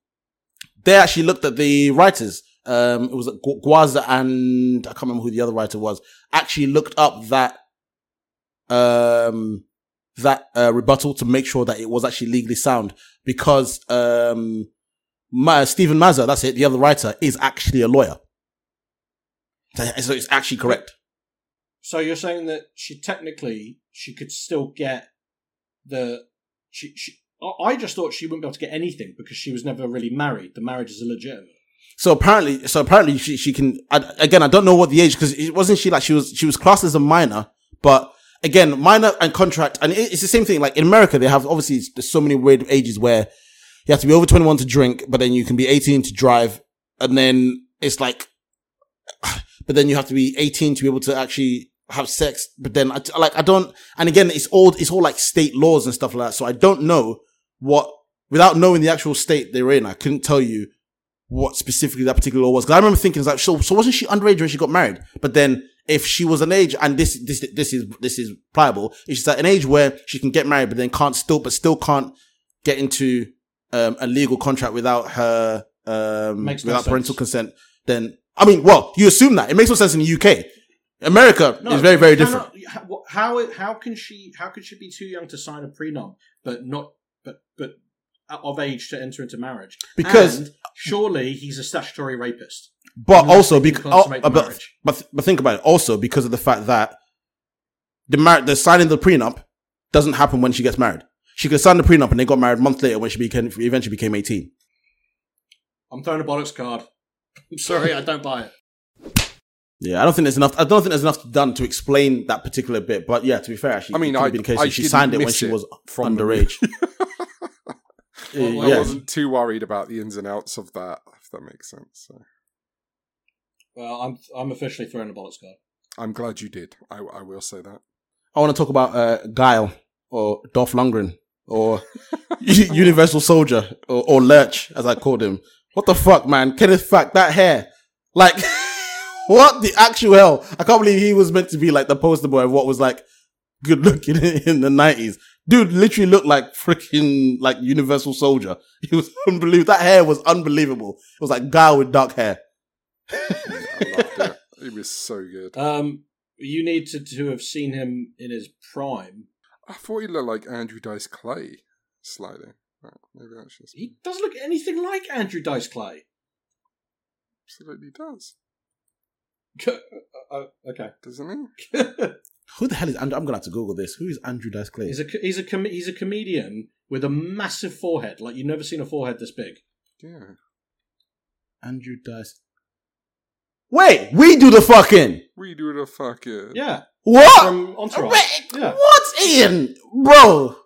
They actually looked at the writers. Um, it was Gu- Guaza and I can't remember who the other writer was, actually looked up that um that uh, rebuttal to make sure that it was actually legally sound because um Ma- Stephen Mazur, that's it, the other writer, is actually a lawyer. So it's actually correct. So you're saying that she technically she could still get the she, she I- just thought she wouldn't be able to get anything because she was never really married. The marriage is illegitimate. So apparently, so apparently she, she can, I, again, I don't know what the age, cause it wasn't she like, she was, she was classed as a minor, but again, minor and contract, and it's the same thing. Like in America, they have, obviously, there's so many weird ages where you have to be over 21 to drink, but then you can be 18 to drive, and then it's like, but then you have to be 18 to be able to actually have sex, but then I, like, I don't, and again, it's all, it's all like state laws and stuff like that, so I don't know what, without knowing the actual state they're in, I couldn't tell you what specifically that particular law was. Cause I remember thinking, like, so, so wasn't she underage when she got married? But then if she was an age, and this, this, this is, this is pliable, if she's at an age where she can get married, but then can't still, but still can't get into, um, a legal contract without her, um, Makes no without parental consent, then, I mean, well, you assume that. It makes no sense in the UK. America No, is very, very different. not- How, how can she how could she be too young to sign a prenup, but not but but of age to enter into marriage? Because- And surely he's a statutory rapist. But Unless also because, oh, but, marriage. but but think about it. Also because of the fact that the mar- the signing the prenup doesn't happen when she gets married. She could sign the prenup and they got married a month later when she became eventually became eighteen. I'm throwing a bollocks card. I'm sorry, I don't buy it. Yeah, I don't think there's enough. I don't think there's enough done to explain that particular bit. But yeah, to be fair, actually, I mean, I- case I she signed it when she was from underage. Uh, I wasn't too worried about the ins and outs of that, if that makes sense. So Well, I'm I'm officially throwing a bollocks card. I'm glad you did. I, I will say that. I want to talk about uh, Guile or Dolph Lundgren or Universal Soldier or, or Lurch, as I called him. What the fuck, man? Kenneth Falk, that hair. Like, what the actual hell? I can't believe he was meant to be like the poster boy of what was like good looking in the 90s. Dude literally looked like freaking like Universal Soldier. He was unbelievable. That hair was unbelievable. It was like Guile with dark hair. I loved it. It was so good. Um, you need to to have seen him in his prime. I thought he looked like Andrew Dice Clay slightly. But Maybe that's just He doesn't look anything like Andrew Dice Clay. absolutely does, Uh, okay. doesn't he? Who the hell is Andrew? I'm gonna have to Google this. Who is Andrew Dice Clay? He's a he's a com- he's a comedian with a massive forehead. Like you've never seen a forehead this big. Yeah. Andrew Dice. Wait, we do the fucking. We do the fucking. Yeah. What? From Entourage. Wait, Yeah. What, Ian? Bro.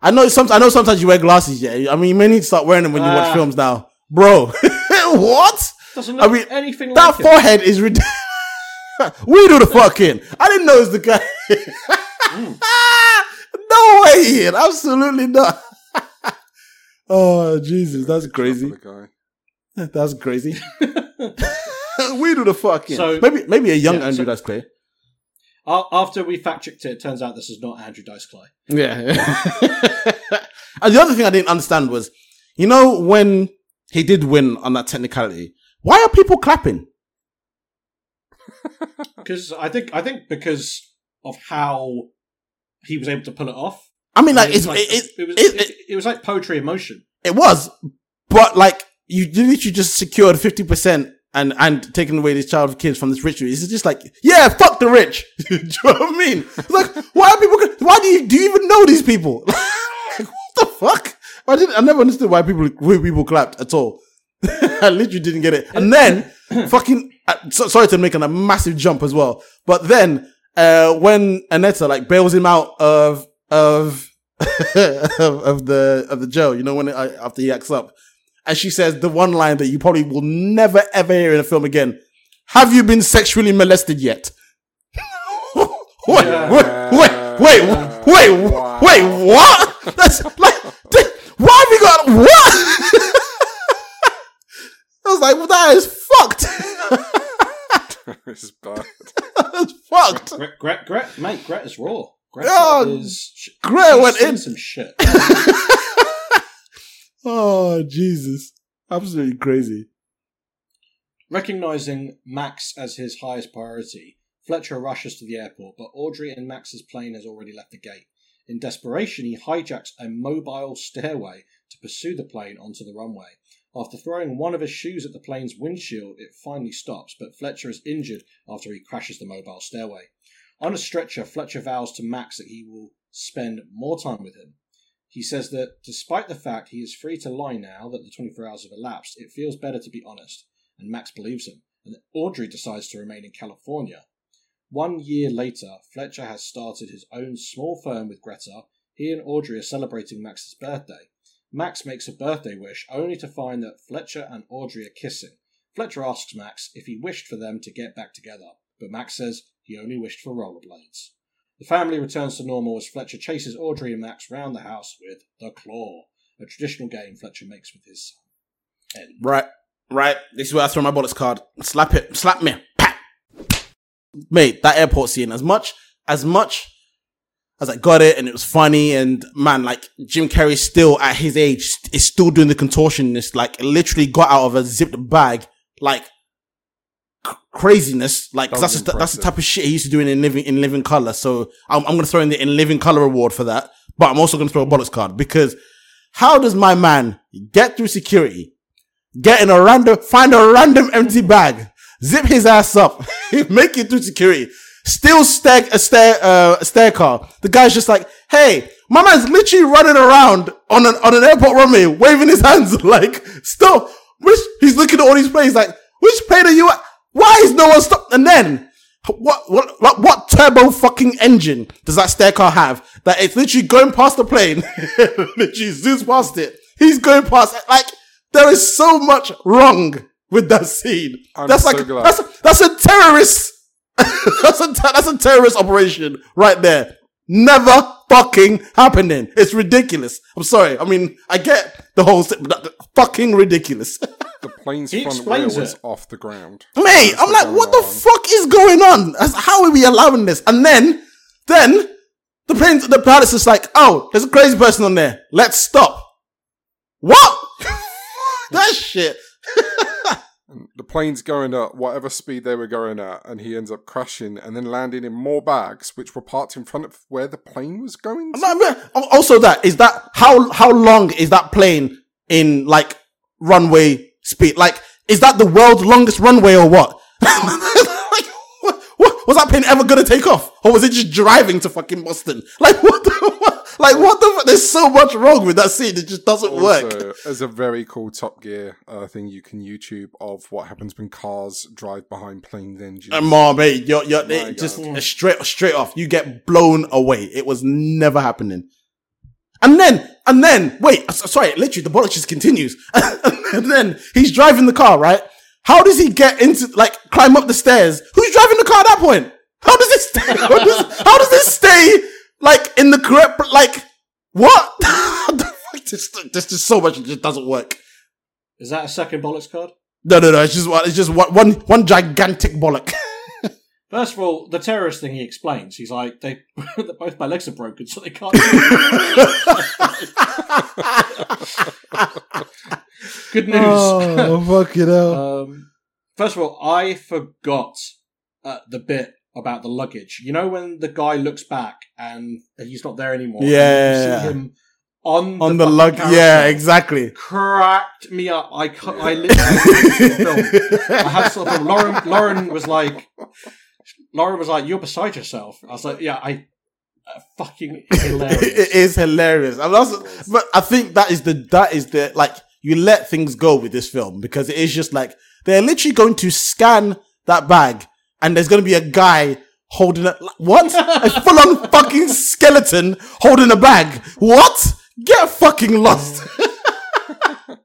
I know some I know sometimes you wear glasses, yeah. I mean you may need to start wearing them when you watch Ah. films now. Bro. what? Doesn't I look mean, anything That like him. forehead is ridiculous. we do the fucking. I didn't know it was the guy. Mm. no way, Ian. Absolutely not. oh Jesus, that's crazy. That's crazy. we do the fucking. So- maybe maybe a young Yeah, Andrew so- Dice Clay. After we fact checked it, it turns out this is not Andrew Dice Clay. Yeah. and the other thing I didn't understand was, you know, when he did win on that technicality, why are people clapping? Because I think I think because of how he was able to pull it off. I mean, like, It was it's, like, it, it, was, it- it, it was like poetry in motion. it was, but like, you literally just secured 50% and, and taking away this child of kids from this rich. It's just like, yeah, fuck the rich. do you know what I mean? It's like, why are people, why do you, do you even know these people? Like, what the fuck? I didn't, I never understood why people, why people clapped at all. I literally didn't get it. And then, fucking, uh, so, sorry to make a massive jump as well, but then, uh, when Anetta like bails him out of, of, of, of the, of the jail, you know, when, uh, after he acts up, and she says the one line that you probably will never ever hear in a film again. Have you been sexually molested yet? wait, wait, wait, wait, wait, wait, what? That's like, why have you got what? I was like, well, that is fucked. it's bad. That's fucked. Gret, Gret, Gret, mate, Gret is raw. Gret Oh, is Gret went in. some shit. Oh Jesus, absolutely crazy. Recognizing Max as his highest priority, Fletcher rushes to the airport, but Audrey and Max's plane has already left the gate. In desperation, he hijacks a mobile stairway to pursue the plane onto the runway. After throwing one of his shoes at the plane's windshield, it finally stops, but Fletcher is injured after he crashes the mobile stairway. On a stretcher, Fletcher vows to Max that he will spend more time with him. He says that despite the fact he is free to lie now that the 24 hours have elapsed, it feels better to be honest, and Max believes him, and Audrey decides to remain in California. One year later, Fletcher has started his own small firm with Greta. He and Audrey are celebrating Max's birthday. Max makes a birthday wish only to find that Fletcher and Audrey are kissing. Fletcher asks Max if he wished for them to get back together, but Max says he only wished for rollerblades. The family returns to normal as Fletcher chases Audrey and Max round the house with the claw, a traditional game Fletcher makes with his son. End. Right, right. This is where I throw my bullets card. Slap it, slap me. Pat. Mate, that airport scene, as much, as much as I got it and it was funny and man, like Jim Carrey still at his age is still doing the contortionist, like literally got out of a zipped bag, like craziness. Like That that's that's the type of shit he used to do in living in living color. So I'm, I'm gonna throw in the in living color award for that, but I'm also gonna throw a bullets card because how does my man get through security, get in a random, find a random empty bag, zip his ass up, make it through security, still stair, a stair, uh, a stair car. The guy's just like, hey, my man's literally running around on an, on an airport runway, waving his hands like, stop. Which, he's looking at all these planes like, which plane are you at? Why is no one stopped? And then, what, what, what, what turbo fucking engine does that stair car have that it's literally going past the plane, literally zooms past it. He's going past, it. like, there is so much wrong with that scene. I'm that's so like, glad. that's, that's a terrorist, that's a, that's a terrorist operation right there. Never fucking happening. It's ridiculous. I'm sorry. I mean, I get the whole, but fucking ridiculous. The plane's He front wheel was off the ground. Mate, I'm like, what the fuck is going on? How are we allowing this? And then, then the plane, the pilot's just like, oh, there's a crazy person on there. Let's stop. What? that shit. The plane's going at whatever speed they were going at, and he ends up crashing and then landing in more bags, which were parked in front of where the plane was going. To. No, but oh, Also, that is that how how long is that plane in like runway speed? Like, is that the world's longest runway or what? like, what, what was that plane ever gonna take off, or was it just driving to fucking Boston? Like, what? The, what like, what the? There's so much wrong with that scene. It just doesn't work. Also, there's a very cool Top Gear uh, thing you can YouTube of what happens when cars drive behind planes' engines. And more, mate, you're, you're it just God. straight straight off. You get blown away. It was never happening. And then, and then, wait, sorry, literally, the bollocks just continues. and then he's driving the car, right? How does he get into, like, climb up the stairs? Who's driving the car at that point? How does this stay? How does, how does this stay, like, in the correct, like, what? This, this just so much, it just doesn't work. Is that a second bullets card? No, no, no, it's just, one- it's just one, one, one gigantic bollock. First of all, the terrorist thing he explains, he's like, they both my legs are broken, so they can't. Good news. Oh, fuck it hell. Um, first of all, I forgot uh, the bit about the luggage. You know when the guy looks back and he's not there anymore. and Yeah. you see him on On the, the lug, yeah, exactly. Cracked me up. I cu- I literally. I had stop film. Lauren Lauren was like, Lauren was like, "You're beside yourself." I was like, "Yeah, I." Uh, fucking hilarious. it is hilarious. I'm also, but I think that is the that is the like you let things go with this film because it is just like they're literally going to scan that bag and there's going to be a guy holding a what a full on fucking skeleton holding a bag. What? Get fucking lost. Uh,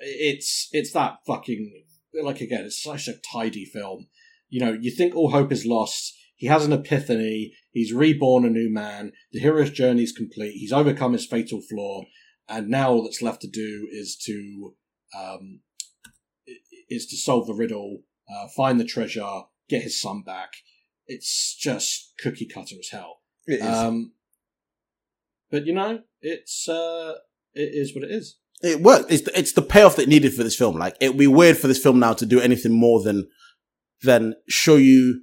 it's it's that fucking like again it's such a tidy film you know you think all hope is lost. He has an epiphany. He's reborn a new man. The hero's journey is complete. He's overcome his fatal flaw. And now all that's left to do is to um is to solve the riddle uh, find the treasure get his son back. It's just cookie cutter as hell. It is. um but you know it's uh it is what it is. It worked. It's the, it's the payoff that needed for this film. Like it'd be weird for this film now to do anything more than than show you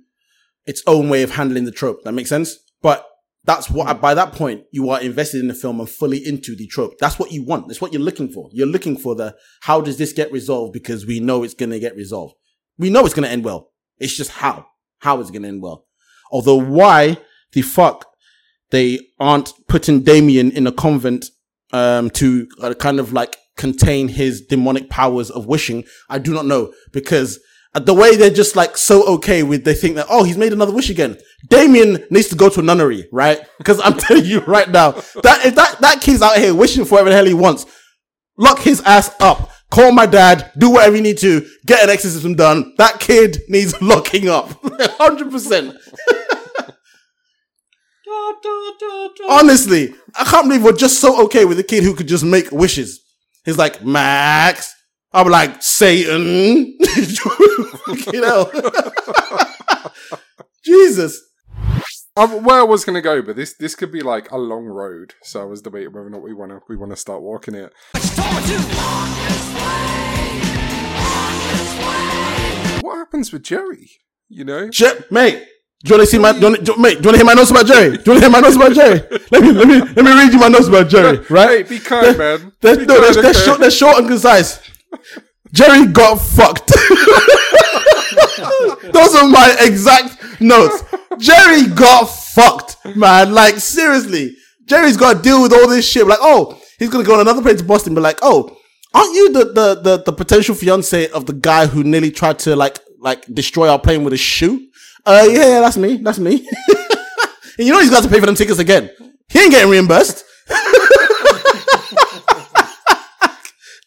its own way of handling the trope. That makes sense. But that's what by that point you are invested in the film and fully into the trope. That's what you want. That's what you're looking for. You're looking for the how does this get resolved because we know it's gonna get resolved. We know it's gonna end well. It's just how. How is it gonna end well? Although why the fuck they aren't putting Damien in a convent um, to uh, kind of like contain his demonic powers of wishing. I do not know because the way they're just like so okay with, they think that, oh, he's made another wish again. Damien needs to go to a nunnery, right? Because I'm telling you right now, that if that, that kid's out here wishing for whatever the hell he wants, lock his ass up. Call my dad, do whatever you need to, get an exorcism done. That kid needs locking up. 100%. Honestly, I can't believe we're just so okay with a kid who could just make wishes. He's like, Max. I'm like, Satan. you know? Jesus. Um, where I was going to go, but this this could be like a long road. So I was debating whether or not we want to we want to start walking it. What happens with Jerry? You know, Je- mate. Do you want to see my, do you want, do, mate, do you want to hear my notes about Jerry? Do you want to hear my notes about Jerry? Let me, let me, let me read you my notes about Jerry, right? Hey, be kind, man. They're, Be no, they're, kind, they're, short, they're short and concise. Jerry got fucked. Those are my exact notes. Jerry got fucked, man. Like, seriously. Jerry's got to deal with all this shit. Like, oh, he's going to go on another plane to Boston, be like, oh, aren't you the, the, the, the potential fiance of the guy who nearly tried to, like, like, destroy our plane with a shoe? Uh, yeah, yeah, that's me. That's me. and you know he's got to pay for them tickets again. He ain't getting reimbursed.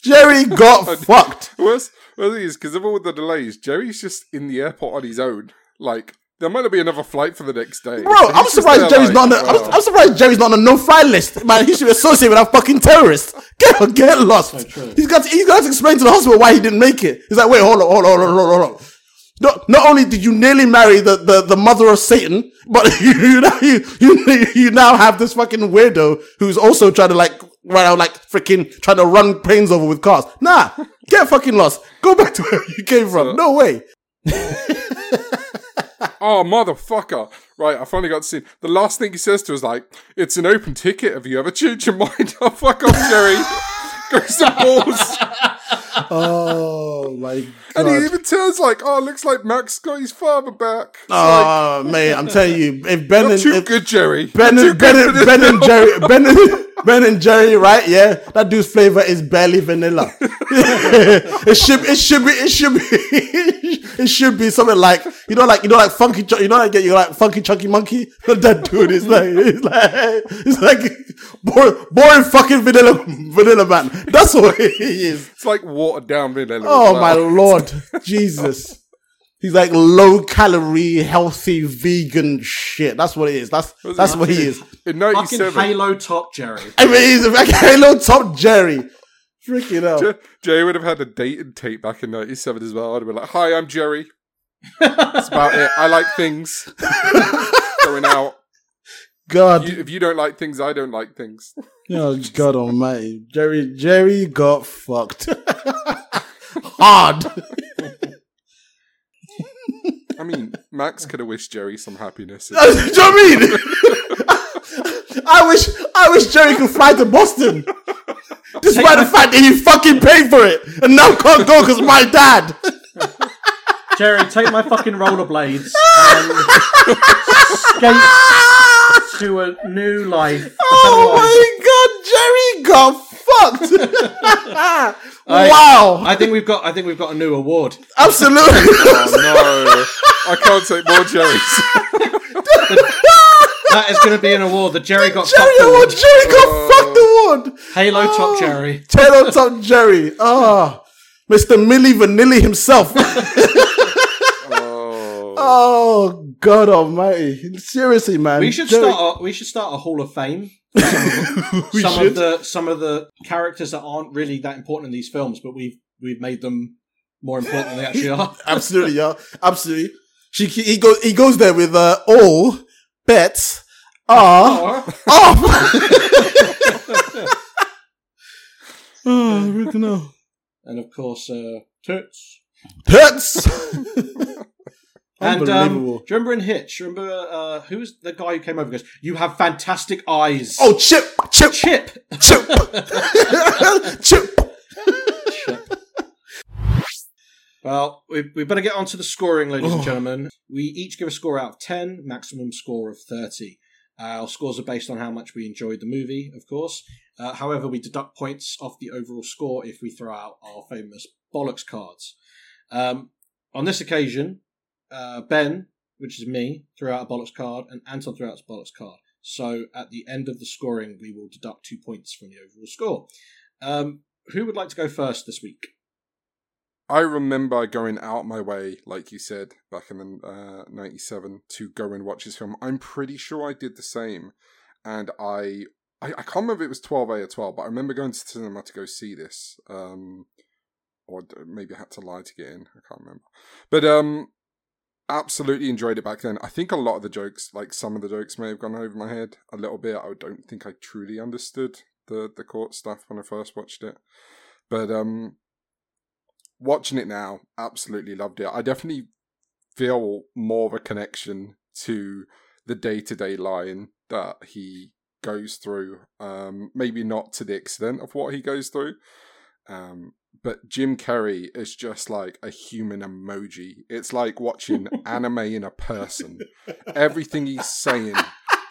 Jerry got fucked. Worse, worse thing is because of all the delays, Jerry's just in the airport on his own. Like there might not be another flight for the next day. Bro, So I'm surprised there Jerry's like, not on the, I'm, well, I'm surprised Jerry's not on the no-fly list. Man, he should be associated with that fucking terrorist. Get, get lost. he's got to, he's got to explain to the hospital why he didn't make it. He's like, wait, hold on, hold on, hold on, hold on, hold on. Not, not only did you nearly marry the, the, the mother of Satan, but you, you, now, you, you, you now have this fucking weirdo who's also trying to like, run out like freaking trying to run planes over with cars. Nah, get fucking lost. Go back to where you came from. No way. oh motherfucker! Right, I finally got to see the last thing he says to us like, "It's an open ticket. Have you ever changed your mind?" oh fuck off, Jerry. Goes to balls. Oh my god! And he even turns like, "Oh, looks like Max got his father back." It's ah, like, Oh man, I'm telling you, if Ben not and too if good, Jerry. Ben Not too and, ben, good and, ben and. Jerry, Ben and, ben and Jerry, right? Yeah, that dude's flavor is barely vanilla. it should, it should be, it should be, it should be something like you know, like you know, like funky, you know, like you like funky chunky monkey. that dude is like, it's like, it's like boring, boring fucking vanilla, vanilla man. That's what he is. It's like watered down vanilla. Oh my lord, Jesus. He's like low calorie, healthy, vegan shit. That's what it is. That's that's what he is. In Fucking '97, Halo top Jerry. I mean, he's a like Halo Top Jerry. Freaking hell. Jer- Jerry would have had a dating tape back in '97 as well. I'd have been like, "Hi, I'm Jerry. That's about it. I like things. Going out. God, You, if you don't like things, I don't like things." oh God Almighty, Jerry, Jerry got fucked hard. I mean, Max could have wished Jerry some happiness. Do you know what I mean? I wish, I wish Jerry could fly to Boston, despite the fact that he fucking paid for it and now can't go because my dad. Jerry, take my fucking rollerblades and skate to a new life. Oh my God, Jerry got fucked. Wow, I think we've got. I think we've got a new award. absolutely. oh no, I can't take more Jerrys. That is going to be an award. The Jerry got Jerry fucked award. award. Jerry got fucked award. Halo top Jerry. Taylor Top Jerry. Ah, Mr. Milli Vanilli himself. oh God Almighty! Seriously, man. We should Jerry- start. A, we should start a Hall of Fame. Some, We some of the some of the characters that aren't really that important in these films, but we've we've made them more important than they actually are. Absolutely, yeah, absolutely. She he goes he goes there with uh, all bets are off. oh, Rick, no. and of course, uh, toots. Tits. And um, do you remember in Hitch? Remember uh, who was the guy who came over? and Goes, you have fantastic eyes. Oh, Chip, Chip, Chip. Chip, Chip. Well, we, we better get on to the scoring, ladies Oh. and gentlemen. We each give a score out of 10, maximum score of 30. Our scores are based on how much we enjoyed the movie, of course. Uh, however, we deduct points off the overall score if we throw out our famous bollocks cards. Um, on this occasion, uh, Ben, which is me, threw out a bollocks card, and Anton threw out a bollocks card. So at the end of the scoring, we will deduct two points from the overall score. Um, who would like to go first this week? I remember going out my way, like you said, back in uh, 97 to go and watch this film. I'm pretty sure I did the same. And I, I, I can't remember if it was 12A or 12, but I remember going to the cinema to go see this. Um, or maybe I had to lie to get in. I can't remember. But um, absolutely enjoyed it back then. I think a lot of the jokes, like some of the jokes, may have gone over my head a little bit. I don't think I truly understood the the court stuff when I first watched it. But um, watching it now, absolutely loved it. I definitely feel more of a connection to the day to day line that he goes through. Um, maybe not to the extent of what he goes through. Um, but Jim Carrey is just like a human emoji. It's like watching anime in a person. Everything he's saying,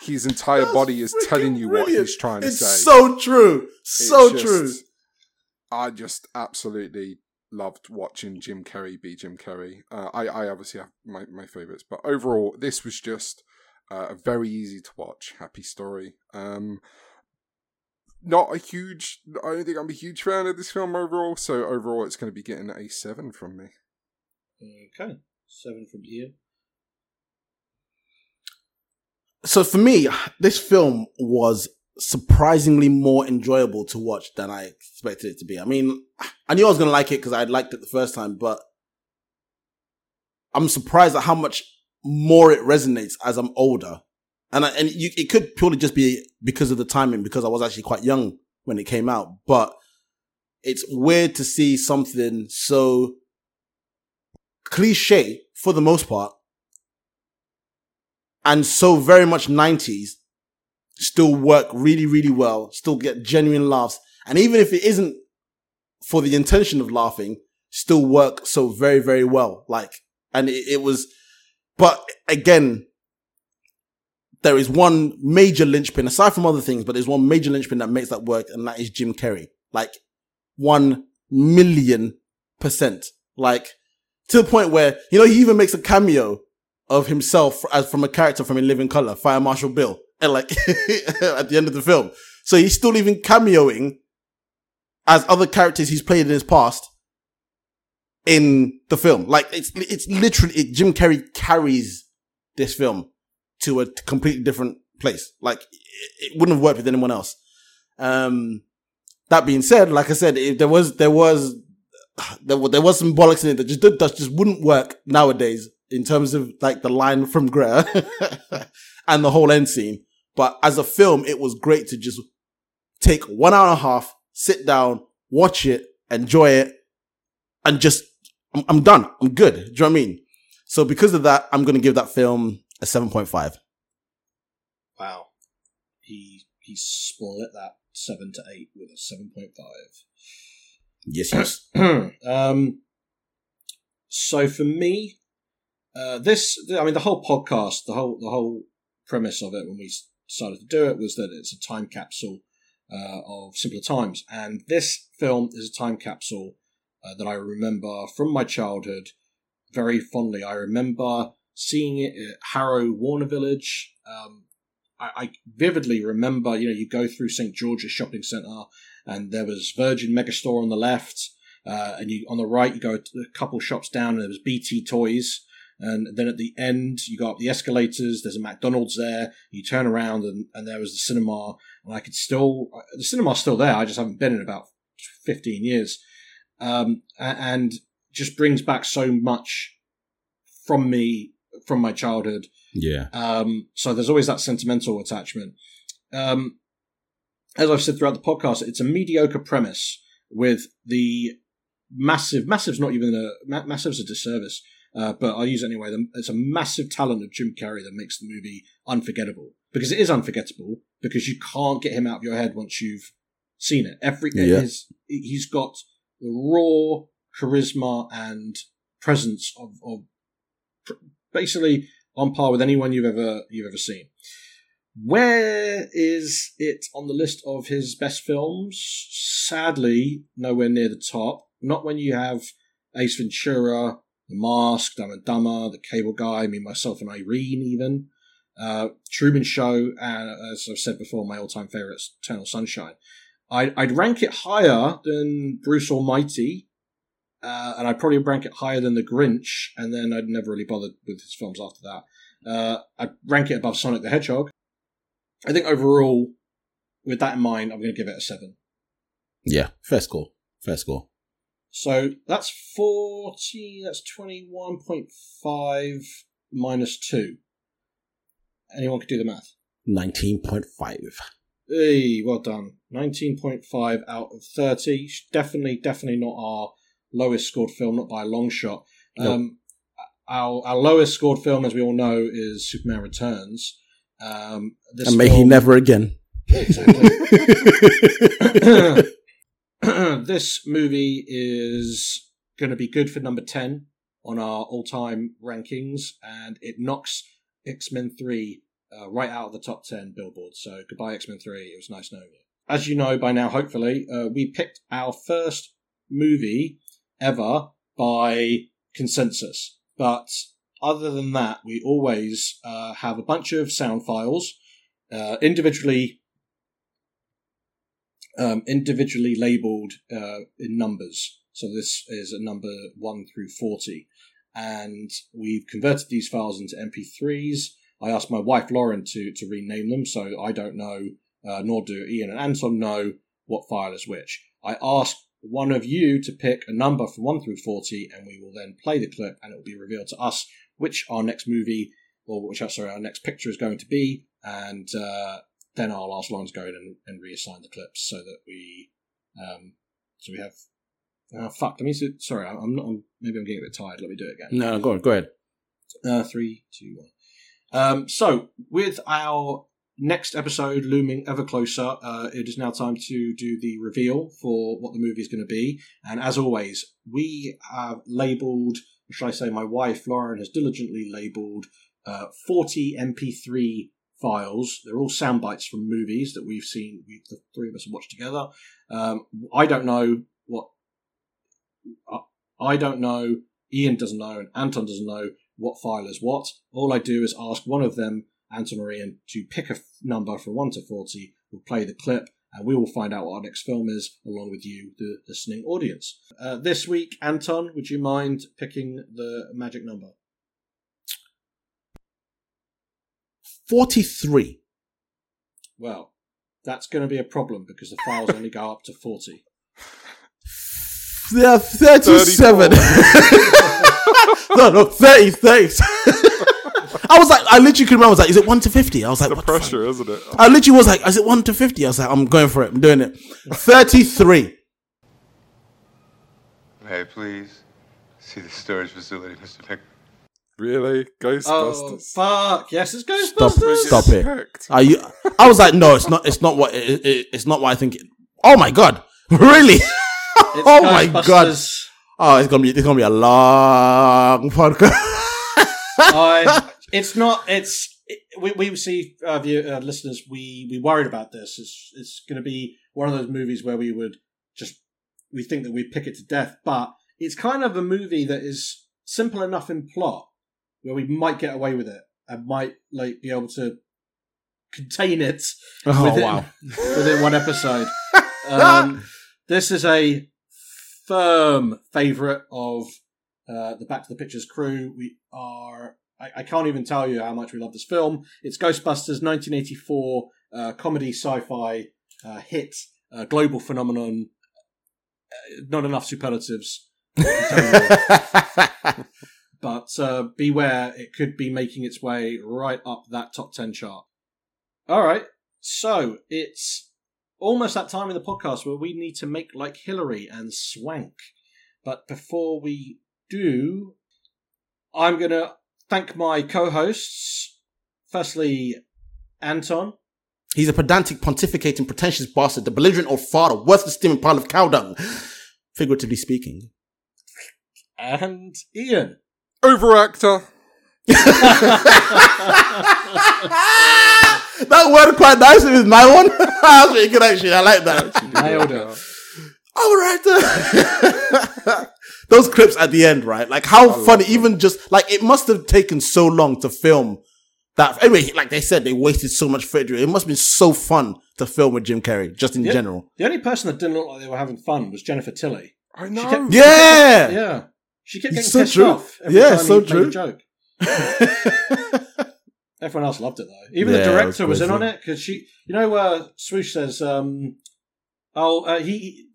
his entire That's body is telling you what he's trying to It's say. so true. So true. I just absolutely loved watching Jim Carrey be Jim Carrey. Uh, I, I obviously have my, my favorites, but overall, this was just uh, a very easy to watch, happy story. Um, not a huge, I don't think I'm a huge fan of this film overall, so overall, it's going to be getting a 7 from me. Okay, seven from here. So for me, this film was surprisingly more enjoyable to watch than I expected it to be. I mean, I knew I was going to like it because I'd liked it the first time, but I'm surprised at how much more it resonates as I'm older. And I, and you, it could purely just be because of the timing, because I was actually quite young when it came out. But it's weird to see something so cliche for the most part and so very much 90s still work really, really well, still get genuine laughs. And even if it isn't for the intention of laughing, still work so very, very well. Like, and it, it was, but again, there is one major linchpin, aside from other things, but there's one major linchpin that makes that work, and that is Jim Carrey. Like, one million percent. Like, to the point where, you know, he even makes a cameo of himself as from a character from In Living Color, Fire Marshal Bill, and like at the end of the film. So he's still even cameoing as other characters he's played in his past in the film. Like it's it's literally it, Jim Carrey carries this film to a completely different place. Like it, it wouldn't have worked with anyone else. Um, that being said, like I said, if there was there was there, there was some bollocks in it that just that just wouldn't work nowadays in terms of like the line from Greta and the whole end scene. But as a film, it was great to just take one hour and a half, sit down, watch it, enjoy it, and just I'm, I'm done. I'm good. Do you know what I mean? So because of that, I'm going to give that film a seven point five. Wow, he he split that seven to eight with a seven point five. Yes, yes. um, so for me, uh, this I mean the whole podcast, the whole the whole premise of it when we started to do it was that it's a time capsule uh, of simpler times, and this film is a time capsule uh, that I remember from my childhood very fondly. I remember seeing it at Harrow Warner Village. Um, I, I vividly remember, you know, you go through St George's Shopping Centre, and there was Virgin Megastore on the left, uh, and you on the right you go a couple shops down, and there was BT Toys. And then at the end, you go up the escalators. There's a McDonald's there. You turn around, and, and there was the cinema. And I could still, the cinema's still there. I just haven't been in about 15 years. Um, and just brings back so much from me, from my childhood. Yeah. Um, so there's always that sentimental attachment. Um, as I've said throughout the podcast, it's a mediocre premise with the massive, massive's not even a, ma- massive's a disservice, uh, but I'll use it anyway. The- It's a massive talent of Jim Carrey that makes the movie unforgettable because it is unforgettable because you can't get him out of your head once you've seen it. Every, Yeah. his, he's got the raw charisma and presence of, of basically on par with anyone you've ever you've ever seen. Where is it on the list of his best films? Sadly, nowhere near the top. Not when you have Ace Ventura, The Mask, Dumb and Dumber, The Cable Guy, Me, Myself, and Irene, even. Uh, Truman Show, and as I've said before, my all-time favorite Eternal Sunshine. I'd, I'd rank it higher than Bruce Almighty, uh, and I'd probably rank it higher than The Grinch, and then I'd never really bothered with his films after that. Uh, I'd rank it above Sonic the Hedgehog. I think overall, with that in mind, I'm going to give it a seven. Yeah, fair score. Fair score. So that's 40, that's 21.5 minus 2. Anyone could do the math. 19.5. Hey, well done. 19.5 out of 30. Definitely, definitely not our lowest scored film, not by a long shot. Nope. Um, our, our lowest scored film, as we all know, is Superman Returns. Um, this and may he never again. this movie is going to be good for number 10 on our all-time rankings and it knocks x-men 3 uh, right out of the top 10 billboards so goodbye x-men 3 it was nice knowing you as you know by now hopefully uh, we picked our first movie ever by consensus but other than that we always uh, have a bunch of sound files uh, individually um, individually labeled uh, in numbers. So this is a number 1 through 40. And we've converted these files into MP3s. I asked my wife Lauren to, to rename them, so I don't know, uh, nor do Ian and Anton know what file is which. I asked one of you to pick a number from 1 through 40, and we will then play the clip, and it will be revealed to us which our next movie, or which, uh, sorry, our next picture is going to be, and uh, then I'll ask Lauren to go in and, and reassign the clips so that we, um, so we have. Oh fuck! Let me. See, sorry, I'm not. I'm, maybe I'm getting a bit tired. Let me do it again. No, go on, go ahead. Uh, three, two, one. Um, so, with our next episode looming ever closer, uh, it is now time to do the reveal for what the movie is going to be. And as always, we have labelled, or should I say, my wife Lauren has diligently labelled uh, 40 MP3 files. They're all sound bites from movies that we've seen. We, the three of us have watched together. Um, I don't know what. I, I don't know. Ian doesn't know, and Anton doesn't know what file is what. All I do is ask one of them, Anton or Ian, to pick a f- number from 1 to 40. We'll play the clip, and we will find out what our next film is, along with you, the listening audience. Uh, this week, Anton, would you mind picking the magic number? 43. Well, that's going to be a problem because the files only go up to 40. Yeah, 37. no, no, 30, 30. I was like, I literally couldn't remember. I was like, is it 1 to 50? I was like, The what the pressure, isn't it? I literally was like, is it 1 to 50? I was like, I'm going for it. I'm doing it. 33. May I please see the storage facility, Mr. Pick? Really? Ghostbusters? Oh, Ghostbusters? fuck. Yes, it's Stop, Ghostbusters. stop stop it. Are you, I was like, no, it's not, it's not what, it, it, it's not what I think. It, oh my God. Really? oh my God. Oh, it's gonna be, it's gonna be a long podcast. I, it's not. It's it, we we see uh, view, uh, listeners. We we worried about this. It's it's going to be one of those movies where we would just we think that we pick it to death, but it's kind of a movie that is simple enough in plot where we might get away with it and might like be able to contain it Oh, within, wow. within one episode. Um, this is a firm favourite of uh, the Back to the Pictures crew. We are. I, I can't even tell you how much we love this film. It's Ghostbusters, 1984 uh, comedy sci-fi uh, hit, uh, global phenomenon. Uh, not enough superlatives. but uh, beware, it could be making its way right up that top 10 chart. All right, so it's almost that time in the podcast where we need to make like Hilary and swank. But before we do, I'm going to thank my co hosts. Firstly, Anton. He's a pedantic, pontificating, pretentious bastard, the belligerent old father, worthless steaming pile of cow dung. Figuratively speaking. And Ian. Overactor. that worked quite nicely with my one. That's pretty good actually. I like that. Nailed it. All right. Those clips at the end, right? Like how funny, even just like it must have taken so long to film that. Anyway, like they said, they wasted so much footage. It must have been so fun to film with Jim Carrey, just in Yeah. general. The only person that didn't look like they were having fun was Jennifer Tilly. I She know. kept- Yeah. Yeah. She kept It's getting so pissed true. off. Every Yeah, time so he made true. A joke. Everyone else loved it though. Even Yeah, the director was was, in on it because she, you know, uh, Swoosh says, um, "Oh, uh, he."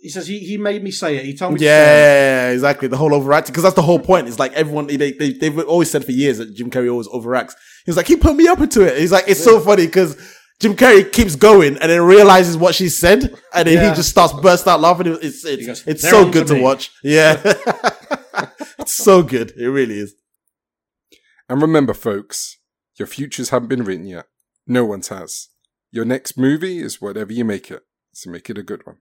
He says he, he made me say it. He told me. To say it. Yeah, exactly. The whole overacting, because that's the whole point. It's like everyone they, they they've always said for years that Jim Carrey always overacts. He was like, he put me up into it. He's like, it's so funny because Jim Carrey keeps going and then realizes what she said, and then Yeah. he just starts burst out laughing. It's it's goes, it's so good to to me." watch. Yeah, it's so good. It really is. And remember, folks, your futures haven't been written yet. No one's has. Your next movie is whatever you make it, so make it a good one.